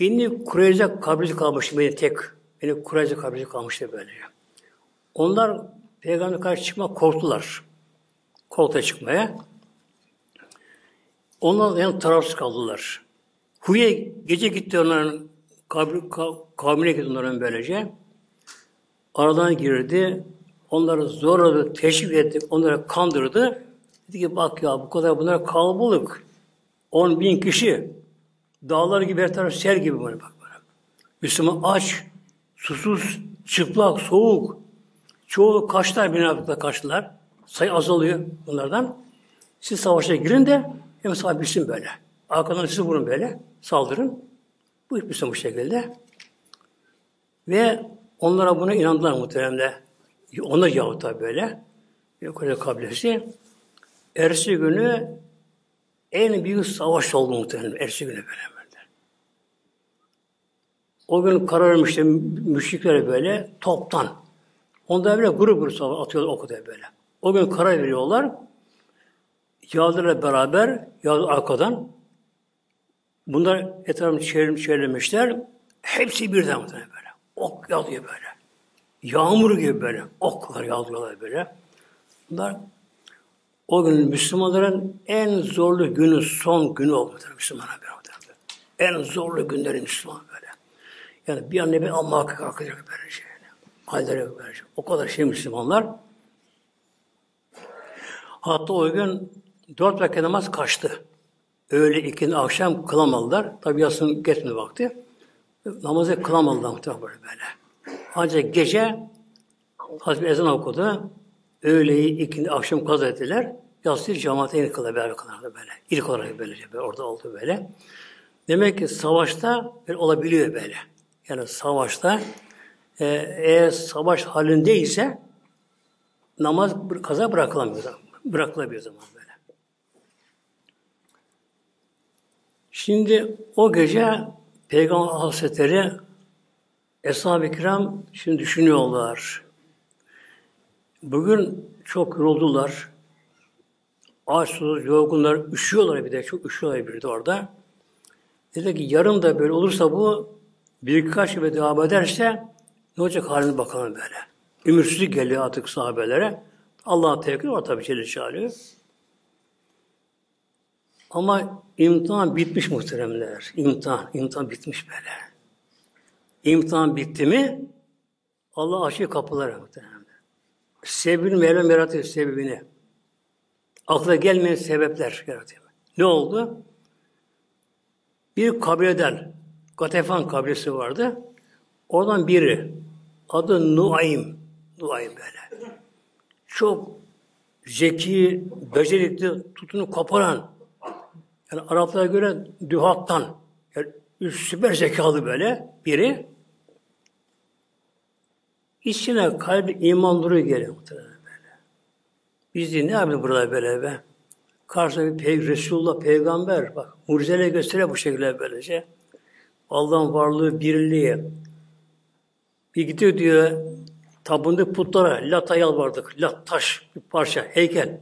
Beni Kureyze kabrisi kalmıştı beni tek. Beni Kureyze kabrisi kalmıştı böyle. Onlar peygamber karşı çıkmak korktular. Koltuğa çıkmaya. Onlar yani tarafsız kaldılar. Huye gece gitti onların kabri, kavmine gitti onların böylece. Aradan girdi. Onları zorladı, teşvik etti, onları kandırdı. Dedi ki bak ya bu kadar bunlar kalabalık. 10 bin kişi. Dağlar gibi her taraf sel gibi böyle bak böyle. Müslüman aç, susuz, çıplak, soğuk. Çoğu kaçlar binalıkta kaçtılar. Sayı azalıyor bunlardan. Siz savaşa girin de hem sahibisin böyle. Arkadan sizi vurun böyle. Saldırın. Bu iş bu şekilde. Ve onlara buna inandılar muhteremde. Onlar Yahut böyle. Kore kabilesi. Ersi günü en büyük savaş oldu muhtemelen. Ersi günü böyle böyle. O gün kararmıştı müşrikler böyle toptan. Onda böyle grup grup atıyorlar o kadar böyle. O gün karar veriyorlar. Yağdırla beraber, yağdır arkadan. Bunlar etrafını çevrim, çevremişler. Hepsi birden böyle. Ok yağdıyor böyle. Yağmur gibi böyle. Oklar yağdırıyorlar böyle. Bunlar o gün Müslümanların en zorlu günü, son günü olmadır Müslümanlar beraber. En zorlu günleri Müslüman böyle. Yani bir an bir Allah kalkacak böyle şey. Halleri böyle şey. O kadar şey Müslümanlar. Hatta o gün dört vakit namaz kaçtı. Öğle, ikindi, akşam kılamadılar. Tabi yasın geçmedi vakti. Namazı kılamadılar muhtemelen böyle. Ancak gece Hazreti ezan okudu. Öğleyi, ikindi, akşam kaza ettiler. Yasir cemaate ilk kılar, beraber kılardı böyle. İlk olarak böylece böyle, orada oldu böyle. Demek ki savaşta böyle olabiliyor böyle. Yani savaşta e, eğer savaş halindeyse namaz kaza bırakılamıyor. Bırakılabiliyor zaman böyle. Şimdi o gece Peygamber Hazretleri Eshab-ı Kiram şimdi düşünüyorlar. Bugün çok yoruldular. Açsız, yorgunlar, üşüyorlar bir de. Çok üşüyorlar bir de orada. Dedi ki yarın da böyle olursa bu birkaç gibi devam ederse ne olacak halini bakalım böyle. Ümitsizlik geliyor artık sahabelere. Allah'a tevekkül var tabii Celle çağırıyor. Ama imtihan bitmiş muhteremler. İmtihan, imtihan bitmiş böyle. İmtihan bitti mi Allah açıyor kapıları muhteremler. Sebebini Mevlam yaratıyor sebebini. Akla gelmeyen sebepler yaratıyor. Ne oldu? Bir kabileden, Gatefan kabilesi vardı. Oradan biri, adı Nuaym, Nuaym böyle. Çok zeki, becerikli, tutunu koparan, yani Araplara göre dühattan, yani süper zekalı böyle biri. İçine kalbi iman nuru geliyor muhtemelen böyle. Biz de ne yapıyoruz burada böyle be? Karşısında bir pey Resulullah peygamber bak mucizeler gösteriyor bu şekilde böylece. Allah'ın varlığı, birliği. Bir gidiyor diyor tapındık putlara, lata yalvardık. Lat, taş, bir parça, heykel.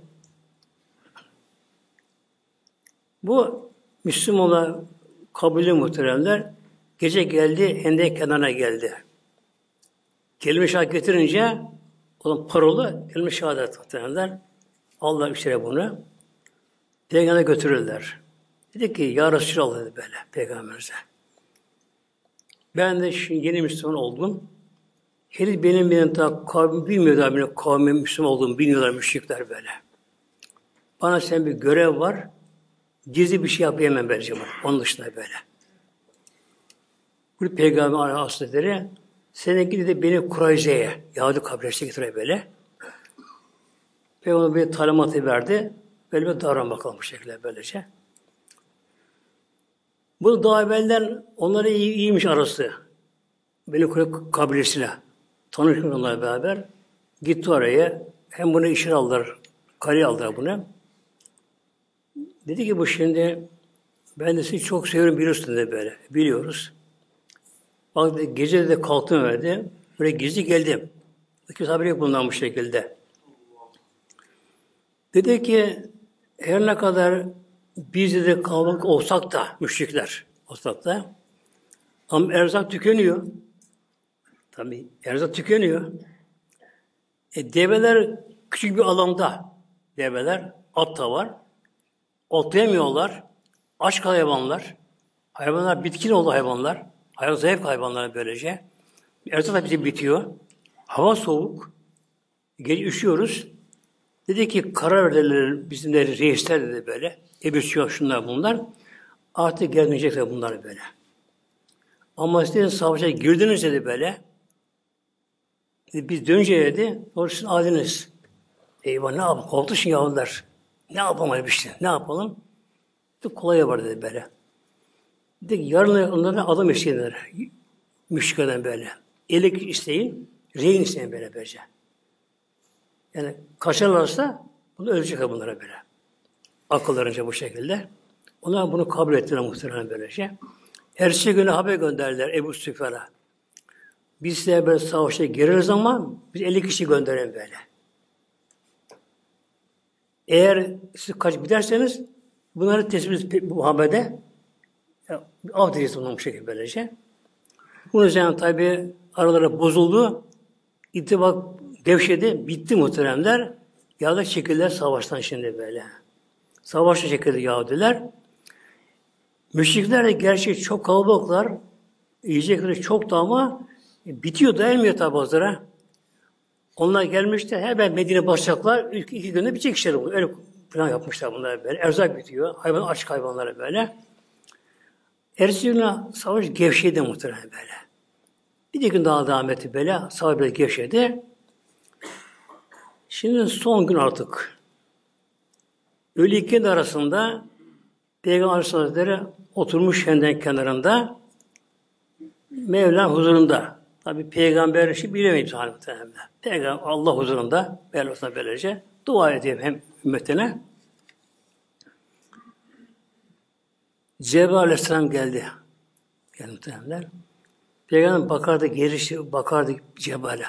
Bu Müslümanlar kabulü muhteremler gece geldi, hendek kenarına geldi. Kelime şahadet getirince onun parola kelime şehadet muhteremler. Allah işlere bunu. Peygamber'e götürürler. Dedi ki Ya Resulallah dedi böyle peygamberimize. Ben de şimdi yeni Müslüman oldum. Henüz benim benim daha kavmim bilmiyorlar benim kavmim Müslüman olduğumu bilmiyorlar müşrikler böyle. Bana sen bir görev var. Gizli bir şey yapayım vereceğim. Onun dışında böyle. Bu Peygamber Aleyhisselatü sen gidi de beni Kurayze'ye, Yahudi kabilesine getire böyle. Peygamber bir talimatı verdi. Böyle bir davran bakalım bu şekilde böylece. Bu daha evvelden onları iyi, iyiymiş arası. Beni Kurey kabilesiyle. Tanışmış onlarla beraber. Gitti oraya. Hem bunu işe aldılar. Kale aldılar bunu. Dedi ki bu şimdi ben de sizi çok seviyorum biliyorsun dedi böyle. Biliyoruz. Bak gece de kalktım verdi. Böyle gizli geldim. Kimse haberi yok bundan bu şekilde. Dedi ki her ne kadar biz de kalabalık olsak da müşrikler olsak da ama erzak tükeniyor. Tabi erzak tükeniyor. E, develer küçük bir alanda develer, at da var. Otlayamıyorlar. Aç hayvanlar. Hayvanlar bitkin oldu hayvanlar. Hayvan zayıf hayvanlar böylece. Erzak da bize bitiyor. Hava soğuk. Gece üşüyoruz. Dedi ki karar verdiler bizim de reisler dedi böyle. Ebu Süyah şunlar bunlar. Artık geri dönecekler bunlar böyle. Ama siz savaşa girdiniz dedi böyle. Biz dönünce dedi, doğru sizin adiniz. Eyvah ne yapalım? Korktu şimdi yavrular. Ne yapalım işte? Ne yapalım? Dedi, kolay var dedi böyle. Ki yarın onlara adam isteyenler. Müşriklerden böyle. Elik isteyin, rehin isteyin böyle böylece. Yani kaçarlarsa bunu ölecek bunlara böyle. Akıllarınca bu şekilde. Onlar bunu kabul ettiler muhtemelen böylece. Ertesi günü haber gönderdiler Ebu Süfyan'a. Biz size böyle savaşa gireriz ama biz 50 kişi gönderelim böyle. Eğer siz kaç giderseniz bunları tespit bu haberde av diyeceğiz bunun bu şekilde böylece. Bunun üzerine tabi araları bozuldu. İttifak devşedi. Bitti muhteremler. Yağda çekildiler savaştan şimdi böyle. Savaşta çekildi Yahudiler. Müşrikler de gerçi çok kalabalıklar. Yiyecekleri çok da ama bitiyor dayanmıyor tabi bazıları. Onlar gelmişler hemen Medine basacaklar. İlk iki günde bitecek işleri. Öyle plan yapmışlar bunlar böyle. Erzak bitiyor. Hayvan aç hayvanlara böyle. Ertesi günü savaş gevşedi muhtemelen böyle. Bir de gün daha devam etti böyle. Savaş böyle gevşedi. Şimdi son gün artık. Ölü ikindi arasında Peygamber Aleyhisselatü oturmuş kendi kenarında Mevla huzurunda. Tabi peygamber işi bilemeyim muhtemelen. Peygamber Allah huzurunda Mevlasına böylece dua edeyim hem ümmetine. Cebrail Aleyhisselam geldi. Geldi muhtemelenler. Peygamber bakardı, geri bakardı Cebrail'e.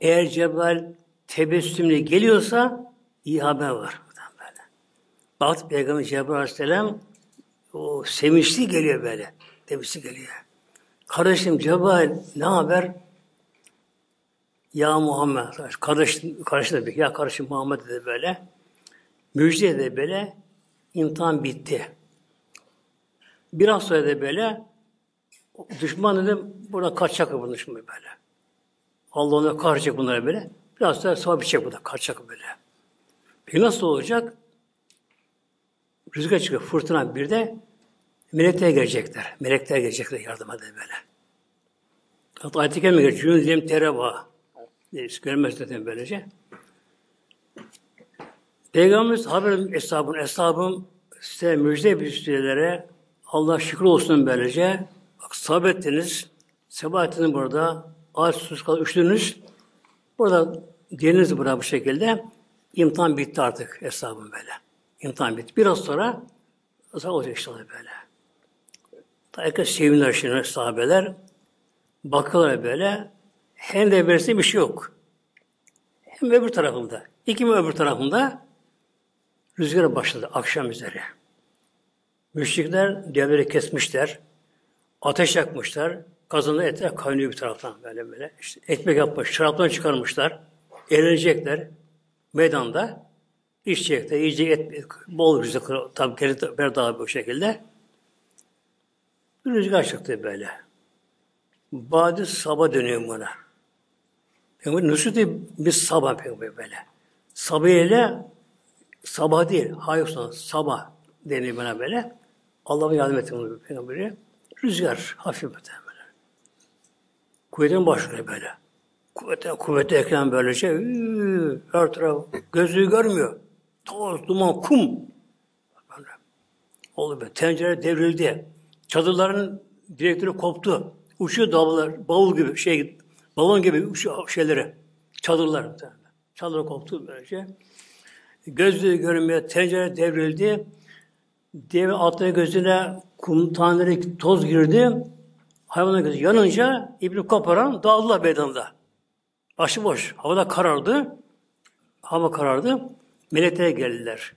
Eğer Cebrail tebessümle geliyorsa iyi haber var. Baktı Peygamber Cebrail Aleyhisselam o sevinçli geliyor böyle. Tebessü geliyor. Kardeşim Cebrail ne haber? Ya Muhammed. Kardeş, kardeş dedi. Ya kardeşim Muhammed dedi böyle. Müjde dedi böyle. imtihan bitti. Biraz sonra da böyle düşman dedim burada kaçacak bu düşman böyle. Allah ona kaçacak bunlara böyle. Biraz sonra savaş bitecek burada. Kaçacak böyle. Peki nasıl olacak? Rüzgar çıkıyor. Fırtına bir de melekler gelecekler. Melekler gelecekler yardıma da böyle. Hatta ayet-i kerime geçiyor. Cünüzlem tereba. Görmez zaten böylece. Peygamberimiz haber eshabın, eshabım size müjde bir Allah şükür olsun böylece. Bak sabettiniz, sebat ettiniz burada. Ağaç sus kadar üştünüz. Burada geliniz burada bu şekilde. İmtihan bitti artık hesabım böyle. İmtihan bitti. Biraz sonra nasıl olacak inşallah böyle. Herkes sevinler şimdi sahabeler. Bakıyorlar böyle. Hem de verse bir şey yok. Hem öbür tarafında. İki mi öbür tarafında rüzgar başladı akşam üzeri. Müşrikler devleri kesmişler. Ateş yakmışlar. Kazanlı etler kaynıyor bir taraftan böyle böyle. İşte ekmek yapmış, şaraptan çıkarmışlar. Eğlenecekler meydanda. İçecekler, yiyecek et, bol rüzgar, tabi geri daha bu şekilde. Bir rüzgar çıktı böyle. Badi sabah dönüyor buna. Peygamber diye bir sabah peygamber böyle. Sabah ile sabah değil, hayır sabah deniyor bana böyle. Allah'a yardım etsin bunu peygamberi. Rüzgar hafif böyle. Kuvvetin başlıyor böyle. Kuvvete, kuvvete ekran böylece şey, her taraf gözü görmüyor. Toz, duman, kum. Böyle. Oldu be. Tencere devrildi. Çadırların direktörü koptu. Uçuyor davullar, bavul gibi şey, balon gibi uçuyor şeyleri. Çadırlar. Çadır koptu böylece. Gözü görünmüyor, tencere devrildi. Deve altına gözüne kum taneleri toz girdi. Hayvanın gözü yanınca İbni Koparan dağıldılar meydanda. Başıboş. Havada karardı. Hava karardı. Melekler geldiler.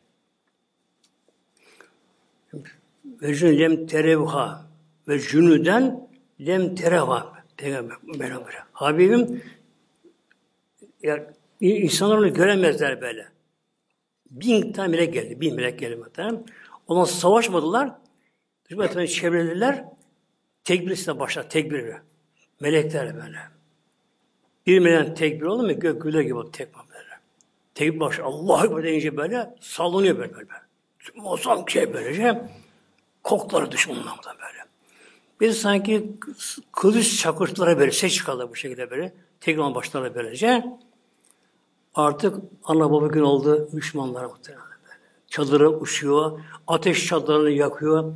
Ve cün lem terevha ve cünüden lem terevha. Peygamber. Habibim ya, insanlar onu göremezler böyle. Bin tane melek geldi. Bin melek geldi. Muhtemelen. Ondan savaşmadılar. Düşman çevrelediler. Tekbir ise başlar. Tekbir. Melekler böyle. Bir melek tekbir olur mu? Gök güle gibi tekbir böyle. Tekbir baş. Allah Ekber deyince böyle sallanıyor böyle böyle. Muazzam şey böylece. Kokları düşmanlardan böyle. Biz sanki kılıç çakırtılara böyle ses çıkardı bu şekilde böyle. Tekrar başlarına böylece. Artık ana baba gün oldu Müslümanlara muhtemelen Çadırı uçuyor, ateş çadırını yakıyor.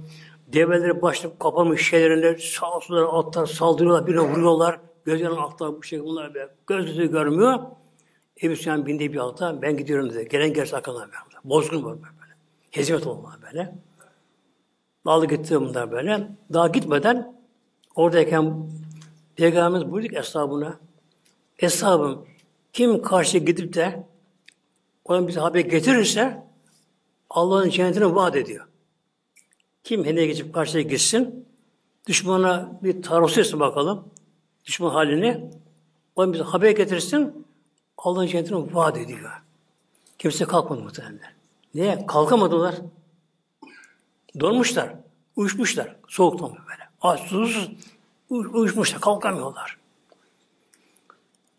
Develeri başlayıp kapamış şeylerine sağ sola atlar saldırıyorlar, birine vuruyorlar. Gözlerinin altlar bu şekilde bunlar böyle. Gözleri görmüyor. Ebu Süfyan bindi bir alta, ben gidiyorum dedi. Gelen gerisi arkadan böyle. Bozgun var böyle. Hezimet olmalı böyle. Aldı gitti bunlar böyle. Daha gitmeden oradayken Peygamberimiz buyurdu ki eshabına Eshabım kim karşı gidip de ona bize haber getirirse Allah'ın cennetini vaat ediyor. Kim henüz geçip karşıya gitsin, düşmana bir taarruz etsin bakalım, düşman halini, ona bize haber getirsin, Allah'ın cennetini vaat ediyor. Kimse kalkmadı muhtemelen. Niye? Kalkamadılar. Donmuşlar, uyuşmuşlar, soğuktan böyle. Aç, susuz, uyuşmuşlar, kalkamıyorlar.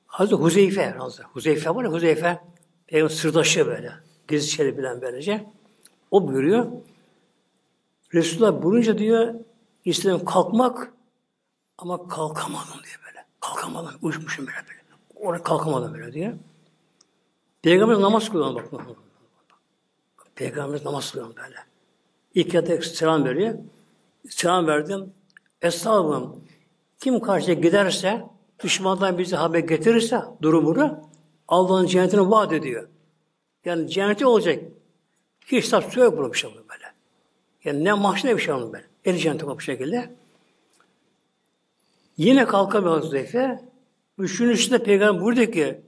Hazreti Huzeyfe, Hazreti Huzeyfe var ya Huzeyfe, Peygamber sırdaşı böyle, gizli şeyleri bilen böylece. O buyuruyor, Resulullah bulunca diyor, istedim kalkmak ama kalkamadım diye böyle. Kalkamadım, uyuşmuşum böyle böyle. Oraya kalkamadım böyle diyor. Peygamber namaz kılıyor bak. Peygamber namaz kılıyor böyle. İlk yerde selam veriyor. Selam verdim. Estağfurullah. Kim karşıya giderse, düşmandan bize haber getirirse durumunu Allah'ın cennetini vaat ediyor. Yani cenneti olacak. Hiç hesap yok burada bir şey olur böyle. Yani ne mahşer ne bir şey olur böyle. El cenneti bu şekilde. Yine kalkamıyor Huzeyfe. Üçüncüsünde peygamber buyurdu ki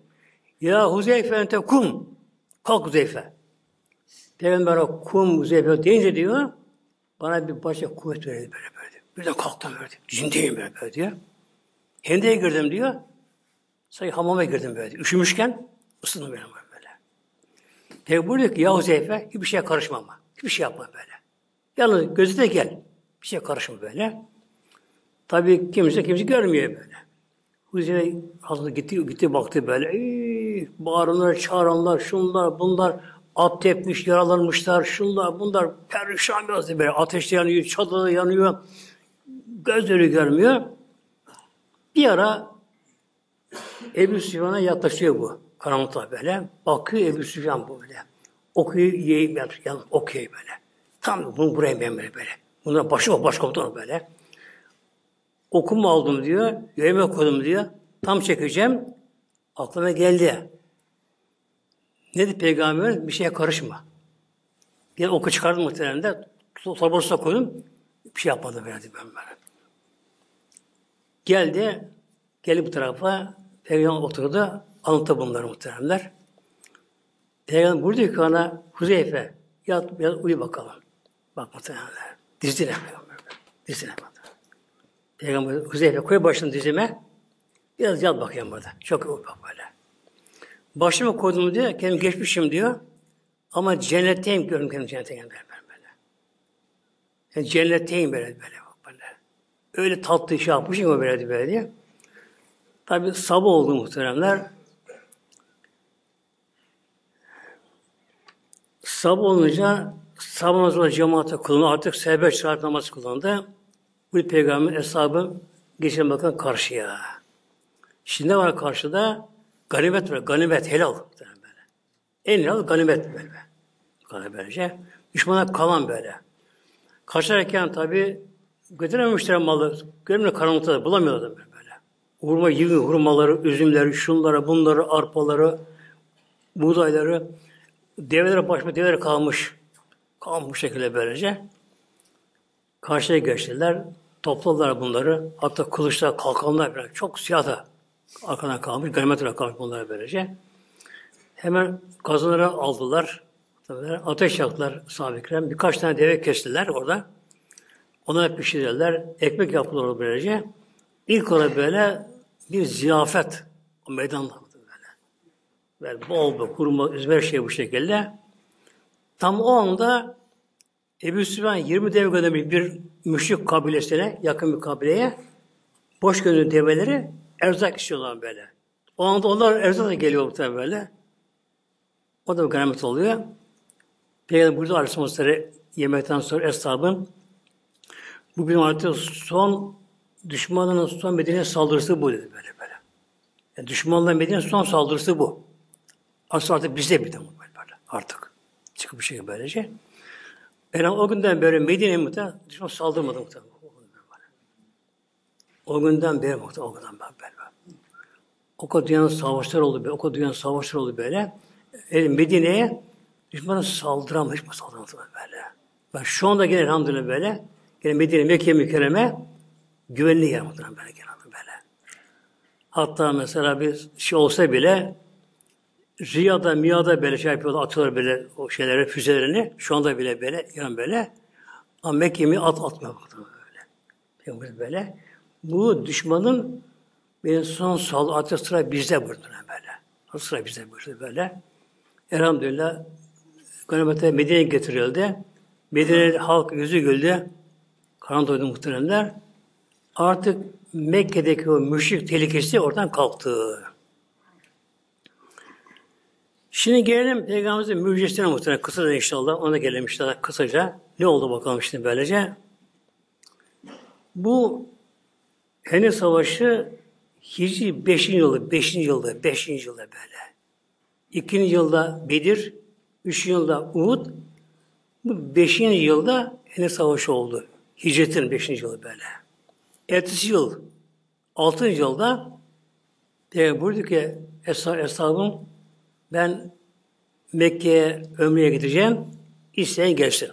Ya Huzeyfe ente kum. Kalk Huzeyfe. Peygamber o kum Huzeyfe deyince diyor bana bir başka kuvvet verdi böyle böyle. Birden kalktım böyle. Cindeyim böyle böyle diyor. Hendeye girdim diyor. Sayı hamama girdim böyle. Üşümüşken ısındım böyle. Peygamber buyuruyor ki ya Huzeyfe hiçbir şeye karışma ama. Hiçbir şey yapma böyle. Yalnız gözü de gel. Bir şey karışma böyle. Tabii kimse kimse görmüyor böyle. Huzeyfe hazır gitti, gitti baktı böyle. Ey, bağıranlar, çağıranlar, şunlar, bunlar at tepmiş, yaralanmışlar, şunlar, bunlar perişan biraz böyle. Ateş yanıyor, çadır yanıyor. Gözleri görmüyor. Bir ara Ebu Süfyan'a yaklaşıyor bu. Karanlıkta böyle. Bakıyor Ebu Süfyan böyle. Okuyor, yiyeyim yani, okuyor böyle. Tam bunu buraya ben böyle böyle. Bunlar başı başkomutan böyle. Okuma aldım diyor. Yöme koydum diyor. Tam çekeceğim. Aklıma geldi. Ne dedi peygamber? Bir şeye karışma. Yani oku çıkardım muhtemelen de. Torbasına koydum. Bir şey yapmadı verdi ben böyle. Geldi. Geldi bu tarafa. Peygamber oturdu. Anlattı bunları muhteremler. Peygamber buyurdu ki ona Huzeyfe yat, yat uyu bakalım. Bak muhteremler. Dizine Peygamber. Dizine bak. Peygamber Huzeyfe koy başını dizime. Biraz yat bakayım burada. Çok uyu bak böyle. Başımı koydum diyor. Kendim geçmişim diyor. Ama cennetteyim görün kendim cennetteyim böyle böyle. Yani cennetteyim böyle böyle. böyle. Öyle tatlı şey yapmışım böyle böyle diye. Tabi sabah oldu muhteremler. Sabah olunca sabah namazı cemaate kılındı. Artık serbest şarap namazı kılındı. Bu peygamber hesabı geçen bakın karşıya. Şimdi ne var karşıda? Ganimet var. Ganimet helal. En helal ganimet böyle. Ganimet Düşmana kalan böyle. Kaçarken tabi götürememişler malı. Görmüyor karanlıkta bulamıyorlar böyle. Hurma, yığın hurmaları, üzümleri, şunları, bunları, arpaları, buğdayları, develere başma develer kalmış. Kalmış şekilde böylece. Karşıya geçtiler. Topladılar bunları. Hatta kılıçlar, kalkanlar böyle. Çok siyah da arkadan kalmış. Ganimet kalmış bunlar böylece. Hemen kazanları aldılar. Ateş yaktılar sahabe Birkaç tane deve kestiler orada. Ona pişirdiler. Ekmek yaptılar böylece. İlk olarak böyle bir ziyafet o meydanda böyle. Bol bir kurma, üzme şey bu şekilde. Tam o anda Ebu Süfyan 20 deve göndermiş bir müşrik kabilesine, yakın bir kabileye boş gönderdiği develeri erzak istiyorlar böyle. O anda onlar erzak da geliyor tabi böyle. O da bir ganimet oluyor. Peygamber burada Aleyhisselam yemekten sonra eshabın Bu bir artık son düşmanının son Medine saldırısı bu dedi böyle böyle. Yani düşmanların Medine son saldırısı bu. Aslında artık bizde bir de böyle. Artık. Çıkıp bir şey böylece. Ben o günden beri Medine'ye muhtemelen düşman saldırmadı muhtemelen. O günden beri muhtemelen o günden beri böyle. O kadar dünyanın savaşlar oldu böyle. O kadar dünyanın savaşlar oldu böyle. E, Medine'ye düşmana saldıramadı. Hiç saldıramadı böyle. Ben şu anda gene elhamdülillah böyle. Gene Medine, Mekke mükerreme güvenli yer muhtemelen böyle genelde böyle. Hatta mesela bir şey olsa bile Riyada, Miyada böyle şey yapıyorlar, atıyorlar böyle o şeyleri, füzelerini. Şu anda bile böyle, yani böyle. Ama Mekke'mi at atmıyor böyle. böyle. Bu düşmanın benim son sal atı sıra bizde buyurdu böyle. O sıra bizde buyurdu böyle. Elhamdülillah Ganimete Medine'ye getirildi. Medine halk yüzü güldü. Karan doydu muhteremler. Artık Mekke'deki o müşrik tehlikesi oradan kalktı. Şimdi gelelim Peygamberimizin müjdesine muhtemelen kısaca inşallah. Ona gelelim inşallah kısaca. Ne oldu bakalım şimdi böylece. Bu Henüz Savaşı Hicri 5. yılı, 5. yılda, 5. yılda böyle. 2. yılda Bedir, 3. yılda Uhud, bu 5. yılda Henüz Savaşı oldu. Hicretin 5. yılı böyle. Ertesi yıl, 6. yılda Peygamber buyurdu ki Eshab, ben Mekke'ye ömreye gideceğim. İsteyen gelsin.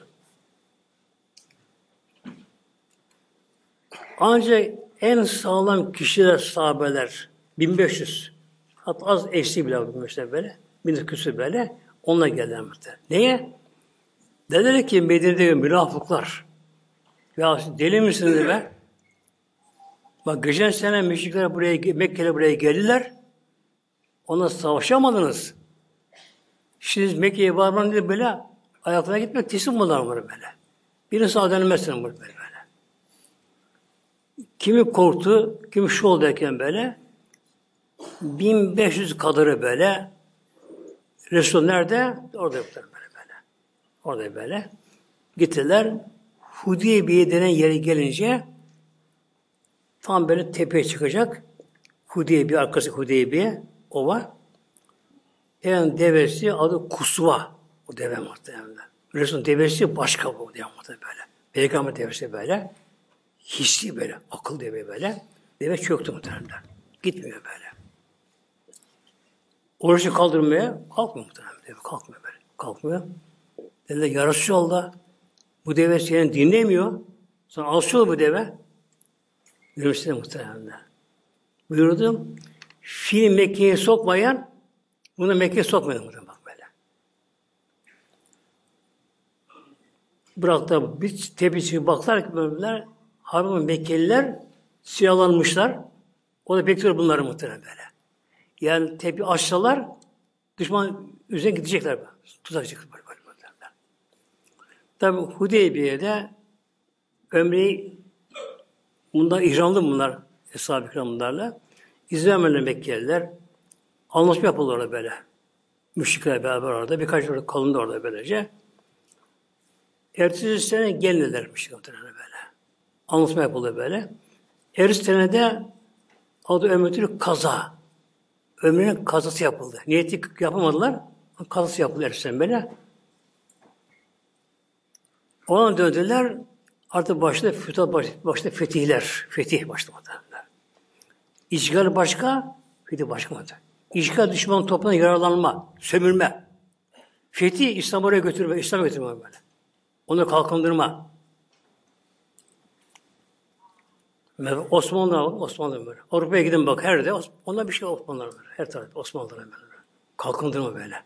Ancak en sağlam kişiler, sahabeler 1500 hatta az eksi bile bulmuşlar böyle. Bin küsür böyle. Onunla geldiler muhtemelen. Neye? Dediler ki Medine'de münafıklar. Ya deli misiniz be? Bak geçen sene müşrikler buraya, Mekke'le buraya geldiler. Ona savaşamadınız. Şimdi Mekke'ye varman dedi böyle ayaklarına gitmek teslim olurlar böyle böyle. Birini sağ dönmezsin böyle böyle. Kimi korktu, kimi şu oldu derken böyle 1500 kadarı böyle Resul nerede? Orada yoklar böyle böyle. Orada böyle. Gittiler. Hudeybiye denen yere gelince tam böyle tepeye çıkacak. Hudeybiye, arkası Hudeybiye, ova. Yani devesi adı Kusva. O deve muhtemelen. Resul'ün devesi başka bu deve muhtemelen böyle. Peygamber devesi böyle. Hissi böyle, akıl deve böyle. Deve çöktü muhtemelen. Gitmiyor böyle. Orucu kaldırmaya kalkmıyor muhtemelen. Deve kalkmıyor böyle. Kalkmıyor. Dediler ya Resulallah bu deve seni dinlemiyor. Sonra alışıyor bu deve. Yürümüşler muhtemelen. Buyurdum. Fil Mekke'ye sokmayan bunu Mekke'ye sokmayan muhtemelen. Bak böyle. Bıraktı bir tepsi baklar ki böyle Harbi Mekkeliler silahlanmışlar. O da bekliyor bunları muhtemelen böyle. Yani tepi açsalar düşman üzerine gidecekler. Tutacaklar böyle böyle. böyle. Tabi Hudeybiye'de ömreyi bunlar ihramlı bunlar Eshab-ı Kiram bunlarla. İzlemeyen Mekkeliler anlaşma yapılıyor böyle. Müşrikler beraber orada. Birkaç orada kalındı orada böylece. Ertesi sene gelmediler müşrikler böyle. Anlatma yapıldı böyle. Eristenede adı Ömretül kaza. Ömrünün kazası yapıldı. Niyeti yapamadılar. Kazası yapıldı Eristen böyle. Ona döndüler. Artık başta başta, başta fetihler. Fetih başlamadı. İşgal başka, fetih başka. İşgal düşman toplumuna yararlanma, sömürme. Fetih İslam'a oraya götürme, İslam'a götürme böyle. Onu kalkındırma. Osmanlı Osmanlı böyle. Avrupa'ya gidin bak her de onlar bir şey Osmanlılar böyle. Her tarafta Osmanlılar böyle. Kalkındırma böyle.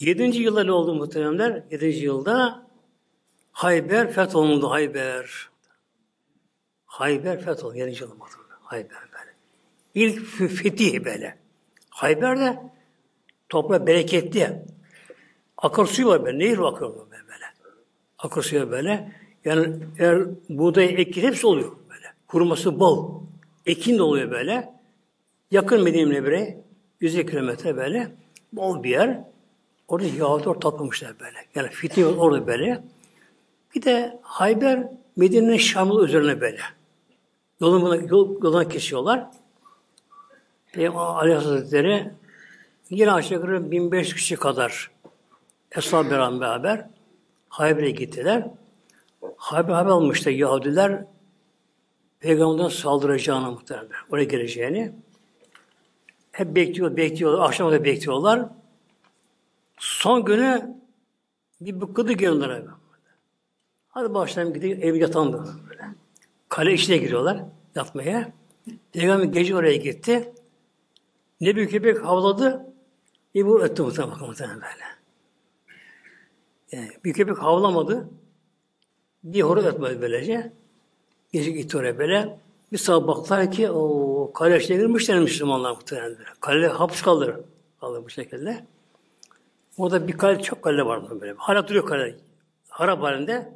Yedinci yılda ne oldu muhteremler? Yedinci yılda Hayber fetholundu Hayber. Hayber fethol. Yedinci yılda. Hayber. İlk fetih böyle. Hayber'de toprak bereketli. Akar suyu var böyle. Nehir akıyor böyle. Akar suyu böyle. Yani eğer buğday, ekin hepsi oluyor böyle. Kuruması bol. Ekin de oluyor böyle. Yakın Medine'ye bire 100 kilometre böyle. Bol bir yer. Orada Yahudiler toplamışlar böyle. Yani fitne orada böyle. Bir de Hayber Medine'nin Şamlı üzerine böyle. Yoluna, yol, yoluna kesiyorlar. Peygamber Aleyhisselatü Hazretleri yine aşağı yukarı 1500 kişi kadar Eshab beraber Hayber'e gittiler. Haber haber almıştı Yahudiler Peygamber'den saldıracağını muhtemelen. Oraya geleceğini. Hep bekliyor, bekliyorlar. Akşama da bekliyorlar. Son günü bir bıkkıdı geliyorlar. Hadi başlayalım gidelim ev yatalım böyle. Kale içine giriyorlar yatmaya. Peygamber gece oraya gitti. Ne bir köpek havladı, ne bu öttü muhtemelen, muhtemelen böyle. Yani bir köpek havlamadı, bir horoz ötmedi böylece. Gece gitti oraya böyle. Bir sabah baktılar ki o kale içine girmişler Müslümanlar muhtemelen. Kale hapis kalır. Kalır bu şekilde. Orada bir kale, çok kale var böyle. Hala duruyor kale. Harap halinde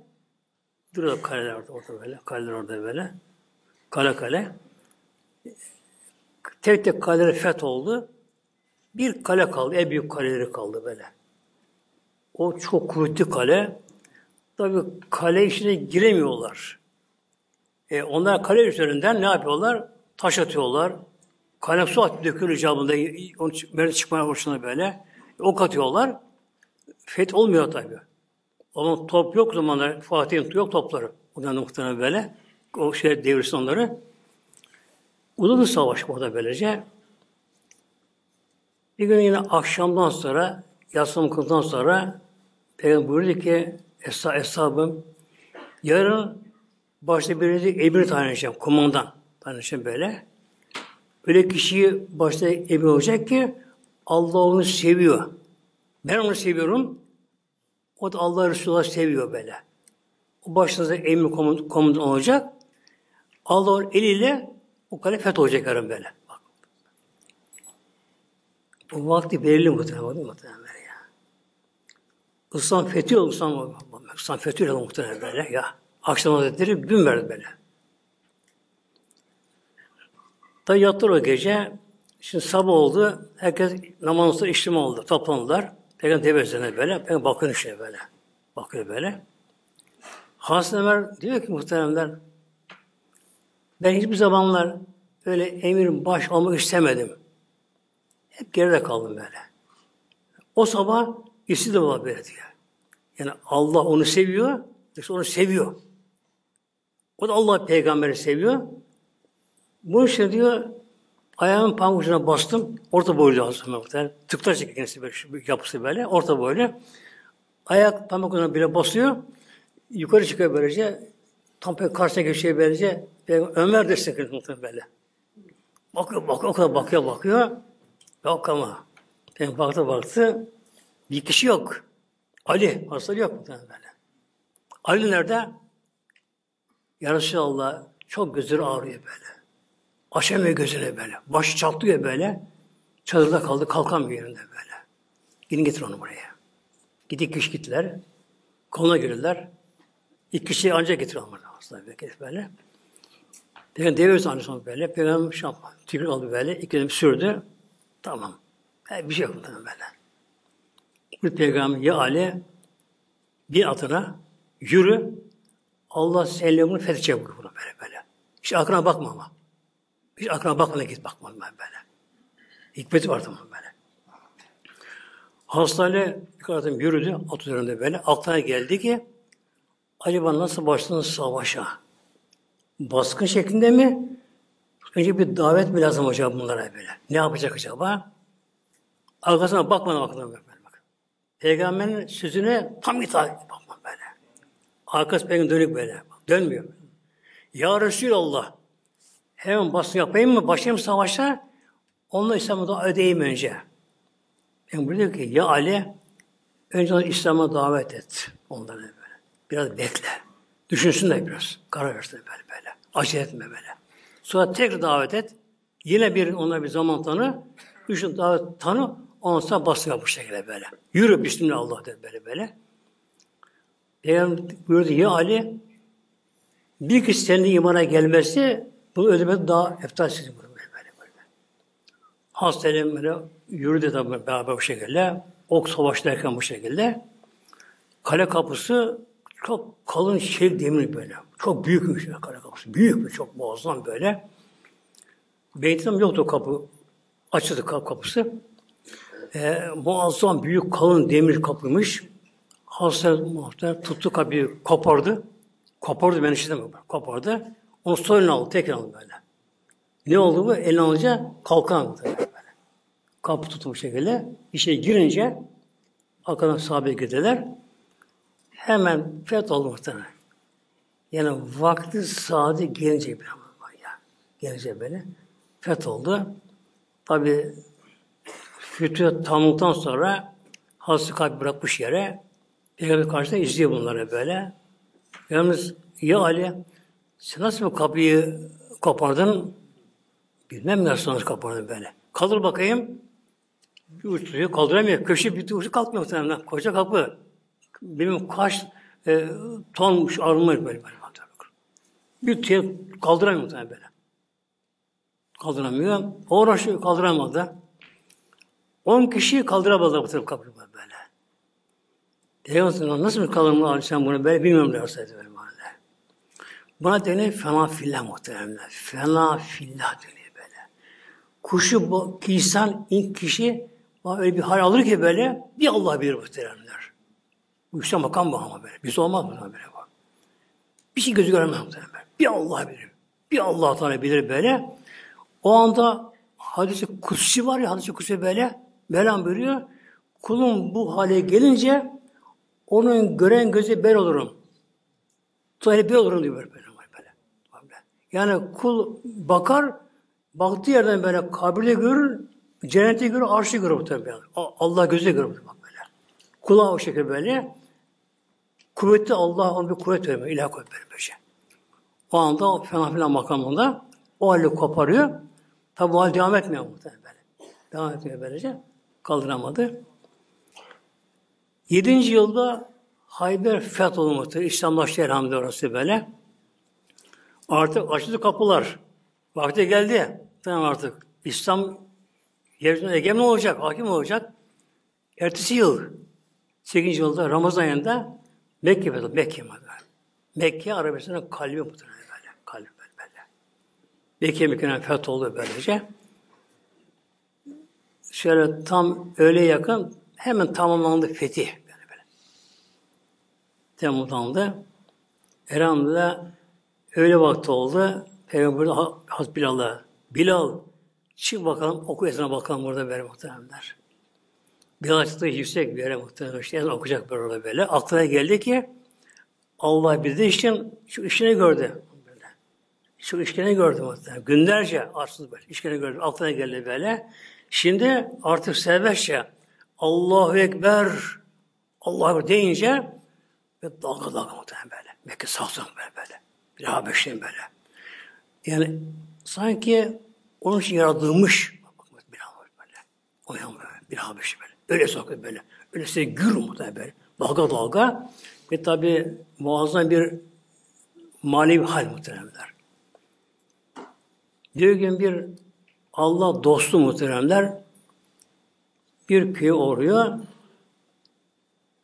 duruyor kaleler orada, orada böyle. Kaleler orada böyle. Kale kale. Tek tek kaleler feth oldu. Bir kale kaldı. En büyük kaleleri kaldı böyle. O çok kuvvetli kale. Tabi kale içine giremiyorlar. E, onlar kale üzerinden ne yapıyorlar? Taş atıyorlar. Kaynak su at dökülür icabında. Onu böyle çıkmaya hoşuna böyle. E, ok atıyorlar. Feth olmuyor tabi. Ama top yok zamanlar. Fatih'in yok topları. Ondan muhtemelen böyle. O şey devirsin onları. Uzun savaş burada böylece. Bir gün yine akşamdan sonra, yatsı kıldan sonra Peygamber buyurdu ki Esra, Eshabım yarın başta birisi emir tanıyacağım, kumandan tanıyacağım böyle. Öyle kişiyi başta emir olacak ki Allah onu seviyor. Ben onu seviyorum. O da Allah Resulullah seviyor böyle. O başınıza emir komutan olacak. Allah onun eliyle o kale feth olacak yarın böyle. Bak. Bu vakti belirli muhtemelen değil muhtemelen ya. İslam fethi oldu, İslam, İslam fethi oldu muhtemelen böyle ya. Akşam Hazretleri gün verdi böyle. Da yattılar o gece. Şimdi sabah oldu. Herkes namazın sonra işlem oldu. Toplandılar. Peygamber tebessüne böyle. Peygamber bakıyor işte böyle. Bakıyor böyle. Hasan Ömer diyor ki muhteremler ben hiçbir zamanlar öyle emir baş olmak istemedim. Hep geride kaldım böyle. O sabah istedim Allah böyle diyor. Yani Allah onu seviyor, işte onu seviyor. O da Allah peygamberi seviyor. Bu işte diyor, ayağımın pamucuna bastım, orta boylu aslında muhtemelen. Tıklar çekiyor kendisi böyle, yapısı böyle, orta boylu. Ayak pamucuna bile basıyor, yukarı çıkıyor böylece, tam pek karşısına geçiyor böylece, Ömer de sıkıntı muhtemelen böyle. Bakıyor, bakıyor, kadar bakıyor, bakıyor. Yok ama. Ben baktı baktı, bir kişi yok. Ali, hasta yok muhtemelen böyle. Ali nerede? Ya Resulallah çok gözleri ağrıyor böyle. Açamıyor gözüne böyle. Başı çatlıyor böyle. Çadırda kaldı, kalkamıyor yerinde böyle. Gidin getir onu buraya. Gidip kişi gittiler. Koluna girirler. İlk kişiyi ancak getiriyor burada aslında böyle. Peygamber devir tanrı sonra böyle. Peygamber şap, tükür aldı böyle. İki gün sürdü. Tamam. Yani bir şey yok böyle. Bu peygamber ya Ali bir atına yürü Allah seninle bunu fethedecek bunu böyle böyle. Hiç aklına bakma ama. Hiç aklına bakma git bakma böyle. Hikmeti var tamam böyle. Hastane bir yürüdü at üzerinde böyle. Aklına geldi ki acaba nasıl başladın savaşa? Baskın şeklinde mi? Önce bir davet mi lazım acaba bunlara böyle? Ne yapacak acaba? Arkasına bakmadan bakmadan böyle. Bak. Peygamberin sözüne tam itaat bakma böyle. Arkası peygamber dönük böyle. Dönmüyor. Ya Resulallah hemen baskın yapayım mı? Başlayayım savaşa? Onunla İslam'a da ödeyeyim önce. Ben burada ki ya Ali önce İslam'a davet et. Onları böyle. Biraz bekle. Düşünsünler biraz. Karar versin böyle böyle. Acele etme böyle. Sonra tekrar davet et. Yine bir ona bir zaman tanı. Üçün davet tanı. Ondan sonra baskı yap bu şekilde böyle. Yürü Bismillah dedi böyle böyle. Peygamber buyurdu ya Ali bir kişi senin imana gelmesi bunu ödemesi daha eftal sizin bunu böyle böyle. böyle. Hastanelim böyle yürüdü tabi beraber bu şekilde. Ok savaşlarken bu şekilde. Kale kapısı Çok kalın şey demir böyle. Çok büyükmüş ya kara kapısı. Büyük çok muazzam böyle. Beyt'im yoktu kapı. Açıldı kapı kapısı. Ee, muazzam büyük kalın demir kapıymış. Hazreti Muhtar tuttu kapıyı kopardı. Kopardı ben işte kopardı. Onu soyunu aldı tekrar aldı böyle. Ne oldu bu? Elini alınca kalkan böyle. Kapı tuttu bu şekilde. İşe girince arkadan sahabe girdiler. Hemen feth oldu muhtemelen. Yani vakti saati gelince bir ya. Gelince böyle feth oldu. Tabi fütüh tamlıktan sonra Hazreti Kalp bırakmış yere Peygamber karşısında izliyor bunları böyle. Yalnız ya Ali sen nasıl bu kapıyı kopardın? Bilmem nasıl nasıl kopardın böyle. Kaldır bakayım. Bir uçluyor, kaldıramıyor. Köşe bir uçu kalkmıyor muhtemelen. Koca kapı. Benim kaç e, tonmuş arınmış böyle. böyle. Bir tüye kaldıramıyor muhtemelen böyle. Kaldıramıyor. Uğraşıyor, kaldıramadı. On kişi kaldıramadı bu kapıyı böyle. Peygamber nasıl bir kaldırma sen bunu böyle bilmiyorum derseydi böyle böyle. Buna dönüyor fena fillah muhteremler. Fena fillah dönüyor böyle. Kuşu bu insan, ilk kişi öyle bir hal alır ki böyle bir Allah bilir muhteremler. Bu yüksek makam bu ama böyle. Biz olmaz mı böyle bu? Bir şey gözü göremez muhteremler. Bir Allah bilir. Bir Allah Teala bilir böyle. O anda hadisi kutsi var ya hadisi kutsi böyle. Mevlam buyuruyor. Kulum bu hale gelince onun gören gözü ben olurum. Tuvalet ben olurum diyor böyle, böyle, böyle. Yani kul bakar, baktığı yerden böyle kabirde görür, cenneti görür, arşı görür tabii. Allah gözü görür bak böyle. Kulağı o şekilde böyle. Kuvvetli Allah ona bir kuvvet veriyor, ilah kuvvet veriyor böyle. O anda o fena filan makamında o halde koparıyor. Tabi o hal devam etmiyor muhtemelen böyle. Devam etmiyor böylece. Kaldıramadı. Yedinci yılda Hayber fetholunmuştur. İslamlaştı elhamdülillah orası böyle. Artık açıldı kapılar. Vakti geldi. Tamam artık. İslam yeryüzünde egemen olacak, hakim olacak. Ertesi yıl, 8. yılda Ramazan ayında Mekke fetholdu. Mekke Mekke, Mekke Arabistan'ın kalbi muhtemelen böyle. Kalbi böyle. böyle. Mekke Mekke'nin fetholdu böylece. Şöyle tam öyle yakın hemen tamamlandı fetih. Böyle böyle. Tamamlandı. Elhamdülillah öyle vakti oldu. Peygamber Hazreti Bilal'a Bilal çık bakalım oku ezana bakalım burada böyle muhteremler. Bilal çıktı yüksek bir yere muhterem. İşte ezan okuyacak böyle böyle. Aklına geldi ki Allah bildiği için şu işini gördü. Böyle. Şu işini gördü muhterem. Günlerce arsız böyle. İşini gördü. Aklına geldi böyle. Şimdi artık serbestçe Allahu Ekber Allahu Ekber deyince ve dalga dalga muhtemelen böyle. Mekke sağsam böyle böyle. Bir Habeş'ten böyle. Yani sanki onun için yaratılmış. Bir Habeş böyle. O yan böyle. Bir Habeş böyle. Öyle sokuyor böyle. Öyle size gür muhtemelen böyle. Dalga dalga. Ve tabi muazzam bir manevi hal muhteremler. Bir gün bir Allah dostu muhteremler bir köye uğruyor.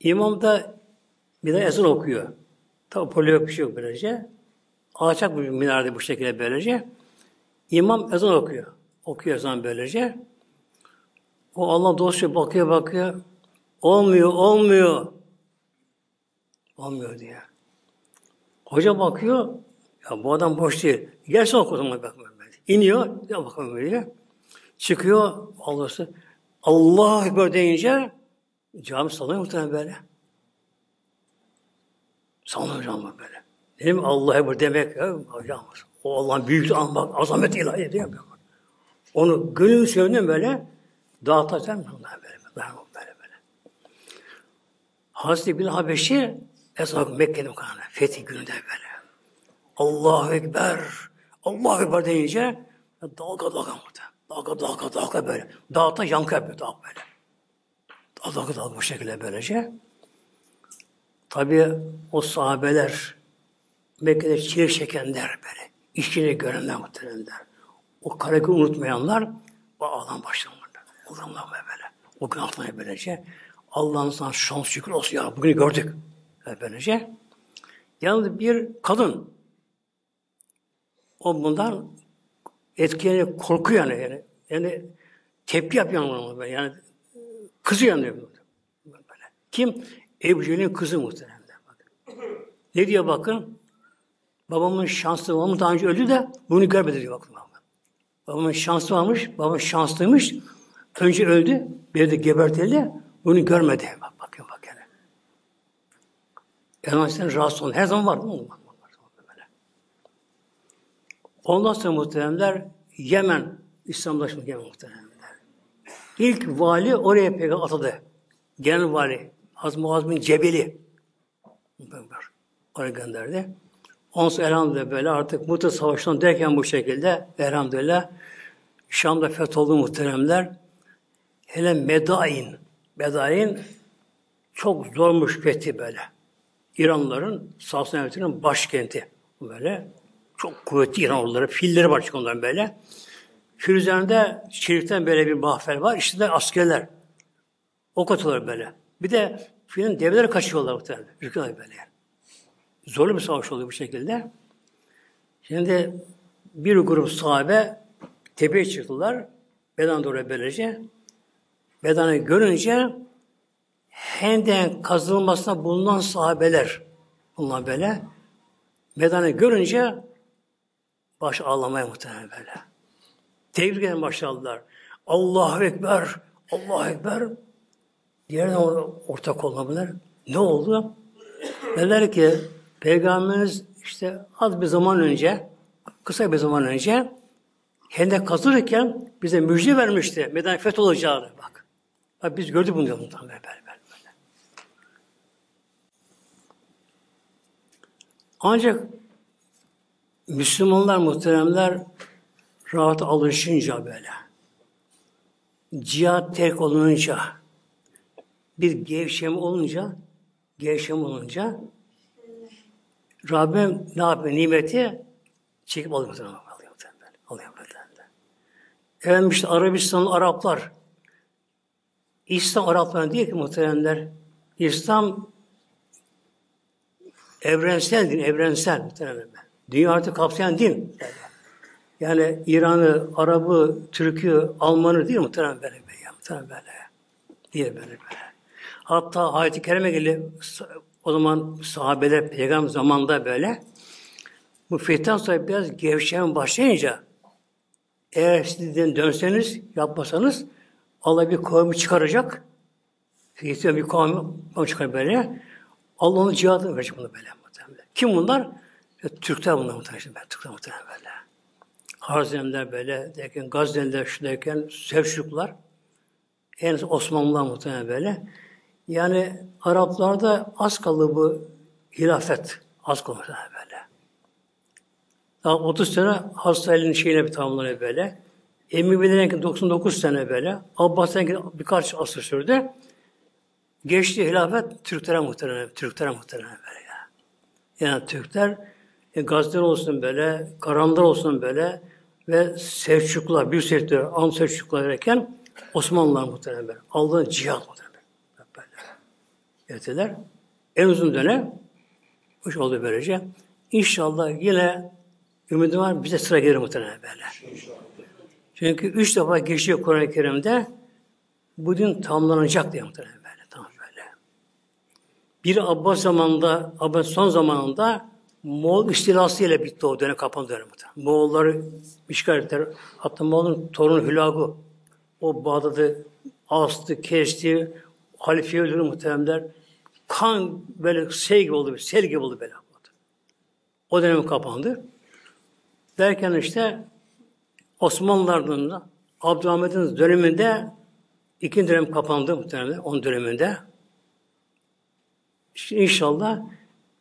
İmam da bir de ezan okuyor. Tabi poli yok bir şey yok böylece. Alçak bir minarede bu şekilde böylece. İmam ezan okuyor. Okuyor ezan böylece. O Allah dostu bakıyor bakıyor. Olmuyor, olmuyor. Olmuyor diye. Hoca bakıyor. Ya bu adam boş değil. Gelsin oku zaman bakmıyor. İniyor. Ya bakalım böyle. Çıkıyor. Allah'sı. Allah Ekber deyince cami sallanıyor muhtemelen böyle. Sallanıyor cami böyle. Dedim Allah Ekber demek ya. O Allah'ın büyük anmak, azamet ilahi diye Onu gönül sevdiğim böyle dağıtacağım onlar böyle. Böyle böyle. böyle. Hazreti Bin Habeşi Esnaf Mekke'nin kanı. Fetih gününde böyle. Allahu Ekber. Allahu Ekber deyince dalga dalga mutlu. Dalga dalga dalga böyle. Dağda yankı yapıyor dağ böyle. Dalga dalga bu şekilde böylece. Tabi o sahabeler Mekke'de çile çekenler böyle. İşçini görenler muhteremler. O karekı unutmayanlar o ağlam başlamadı. Ağlamlar böyle. O gün altına böylece. Allah'ın sana şans şükür olsun ya. Bugün gördük. Böylece. Yalnız bir kadın o bundan etkileniyor, korkuyor yani. Yani, yani tepki yapıyor ona. Yani kızıyor yani. Böyle. Kim? Ebu Cehil'in kızı muhtemelen. Ne diyor bakın? Babamın şanslı, babam daha önce öldü de bunu görmedi diyor bakın. Babamın şanslı varmış, babam şanslıymış. Önce öldü, bir de gebertildi, bunu görmedi. Bak, bakın bak yani. Sen rahatsız olun. Her zaman var? Ondan sonra muhteremler Yemen, İslamlaşmak Yemen muhteremler. İlk vali oraya peygamber atadı. Genel vali. Hazm Muaz Cebeli. Oraya gönderdi. Ondan sonra elhamdülillah böyle artık Muhte Savaşı'ndan derken bu şekilde elhamdülillah Şam'da fetholdu muhteremler. Hele Medain. Medain çok zormuş fethi böyle. İranlıların Sassan Devleti'nin başkenti. Böyle çok kuvvetli İran Filleri var çünkü onların böyle. Fil üzerinde çelikten böyle bir mahfer var. İşte de askerler. Ok atıyorlar böyle. Bir de filin develeri kaçıyorlar muhtemelen. Ürküyorlar böyle. Zorlu bir savaş oluyor bu şekilde. Şimdi bir grup sahabe tepeye çıktılar. Bedan doğru böylece. Bedanı görünce Hendek'in kazılmasına bulunan sahabeler bunlar böyle. Bedanı görünce baş ağlamaya muhtemelen böyle. Tebrik eden başladılar. Allahu Ekber, Allahu Ekber. Diğerine ortak olmadılar. Ne oldu? Dediler ki Peygamberimiz işte az bir zaman önce, kısa bir zaman önce Hendek kazırken bize müjde vermişti. Medine feth olacağını. Bak. Bak biz gördük bunu bundan böyle, böyle, böyle. Ancak Müslümanlar muhteremler rahat alışınca böyle cihat terk olununca bir gevşeme olunca gevşeme olunca Rabbim ne yapıyor? Nimeti çekip alıyor. Alıyor. Alıyor. Efendim işte Arabistan Araplar İslam Araplar değil ki muhteremler. İslam evrensel din, evrensel muhteremler. Dünya artık kapsayan din. Yani İran'ı, Arap'ı, Türk'ü, Alman'ı değil muhterem böyle. Muhterem böyle. Diye böyle böyle. Hatta ayet-i kerime geldi. O zaman sahabeler peygamber zamanında böyle bu fittan sonra biraz gevşeme başlayınca eğer sizden dönseniz, yapmasanız Allah bir kavmi çıkaracak. Fittan bir kavmi çıkar böyle. Allah onu cihadını verecek bunu böyle. Kim bunlar? Ya, Türkler bunlar muhtemelen. Türkler muhtemelen böyle. Harzemler böyle derken, Gazzenler şu derken, Sevşuklar. En Osmanlılar muhtemelen böyle. Yani Araplarda az kaldı bu hilafet. Az kaldı böyle. Daha 30 sene Hazreti Ali'nin şeyine bir tamamlanıyor böyle. Emevilerin 99 sene böyle. Abbas'ın birkaç asır sürdü. Geçti hilafet Türklere muhtemelen, Türklere muhtemelen böyle ya. Yani Türkler e, Gazze'ler olsun böyle, Karanlar olsun böyle ve Selçuklular, Büyük Selçuklular, Am Selçuklular derken Osmanlılar muhtemelen böyle. Allah'ın cihat muhtemelen ettiler. En uzun dönem hoş oldu böylece. İnşallah yine ümidim var bize sıra gelir muhtemelen böyle. Çünkü üç defa geçiyor Kur'an-ı Kerim'de bu din tamamlanacak diye muhtemelen böyle. Tamam böyle. Bir Abbas zamanında, Abbas son zamanında Moğol istilası ile bitti o dönem kapandı dönem. Moğolları işgal ettiler. Hatta Moğol'un torunu Hülagu o Bağdat'ı astı, kesti, halifeyi öldürdü muhteremler. Kan böyle sel gibi oldu, sel gibi oldu böyle. O dönem kapandı. Derken işte Osmanlılardan da Abdülhamid'in döneminde ikinci dönem kapandı muhtemelen, onun döneminde. İşte inşallah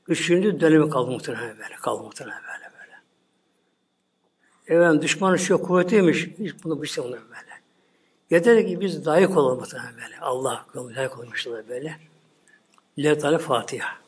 üçüncü dönemi kaldı muhtemelen böyle, kaldı muhtemelen böyle böyle. Evet, düşmanın şu kuvvetiymiş, hiç bunu bir şey böyle. Yeter ki biz layık olalım böyle. Allah layık olmuşlar böyle. Lillahi Teala Fatiha.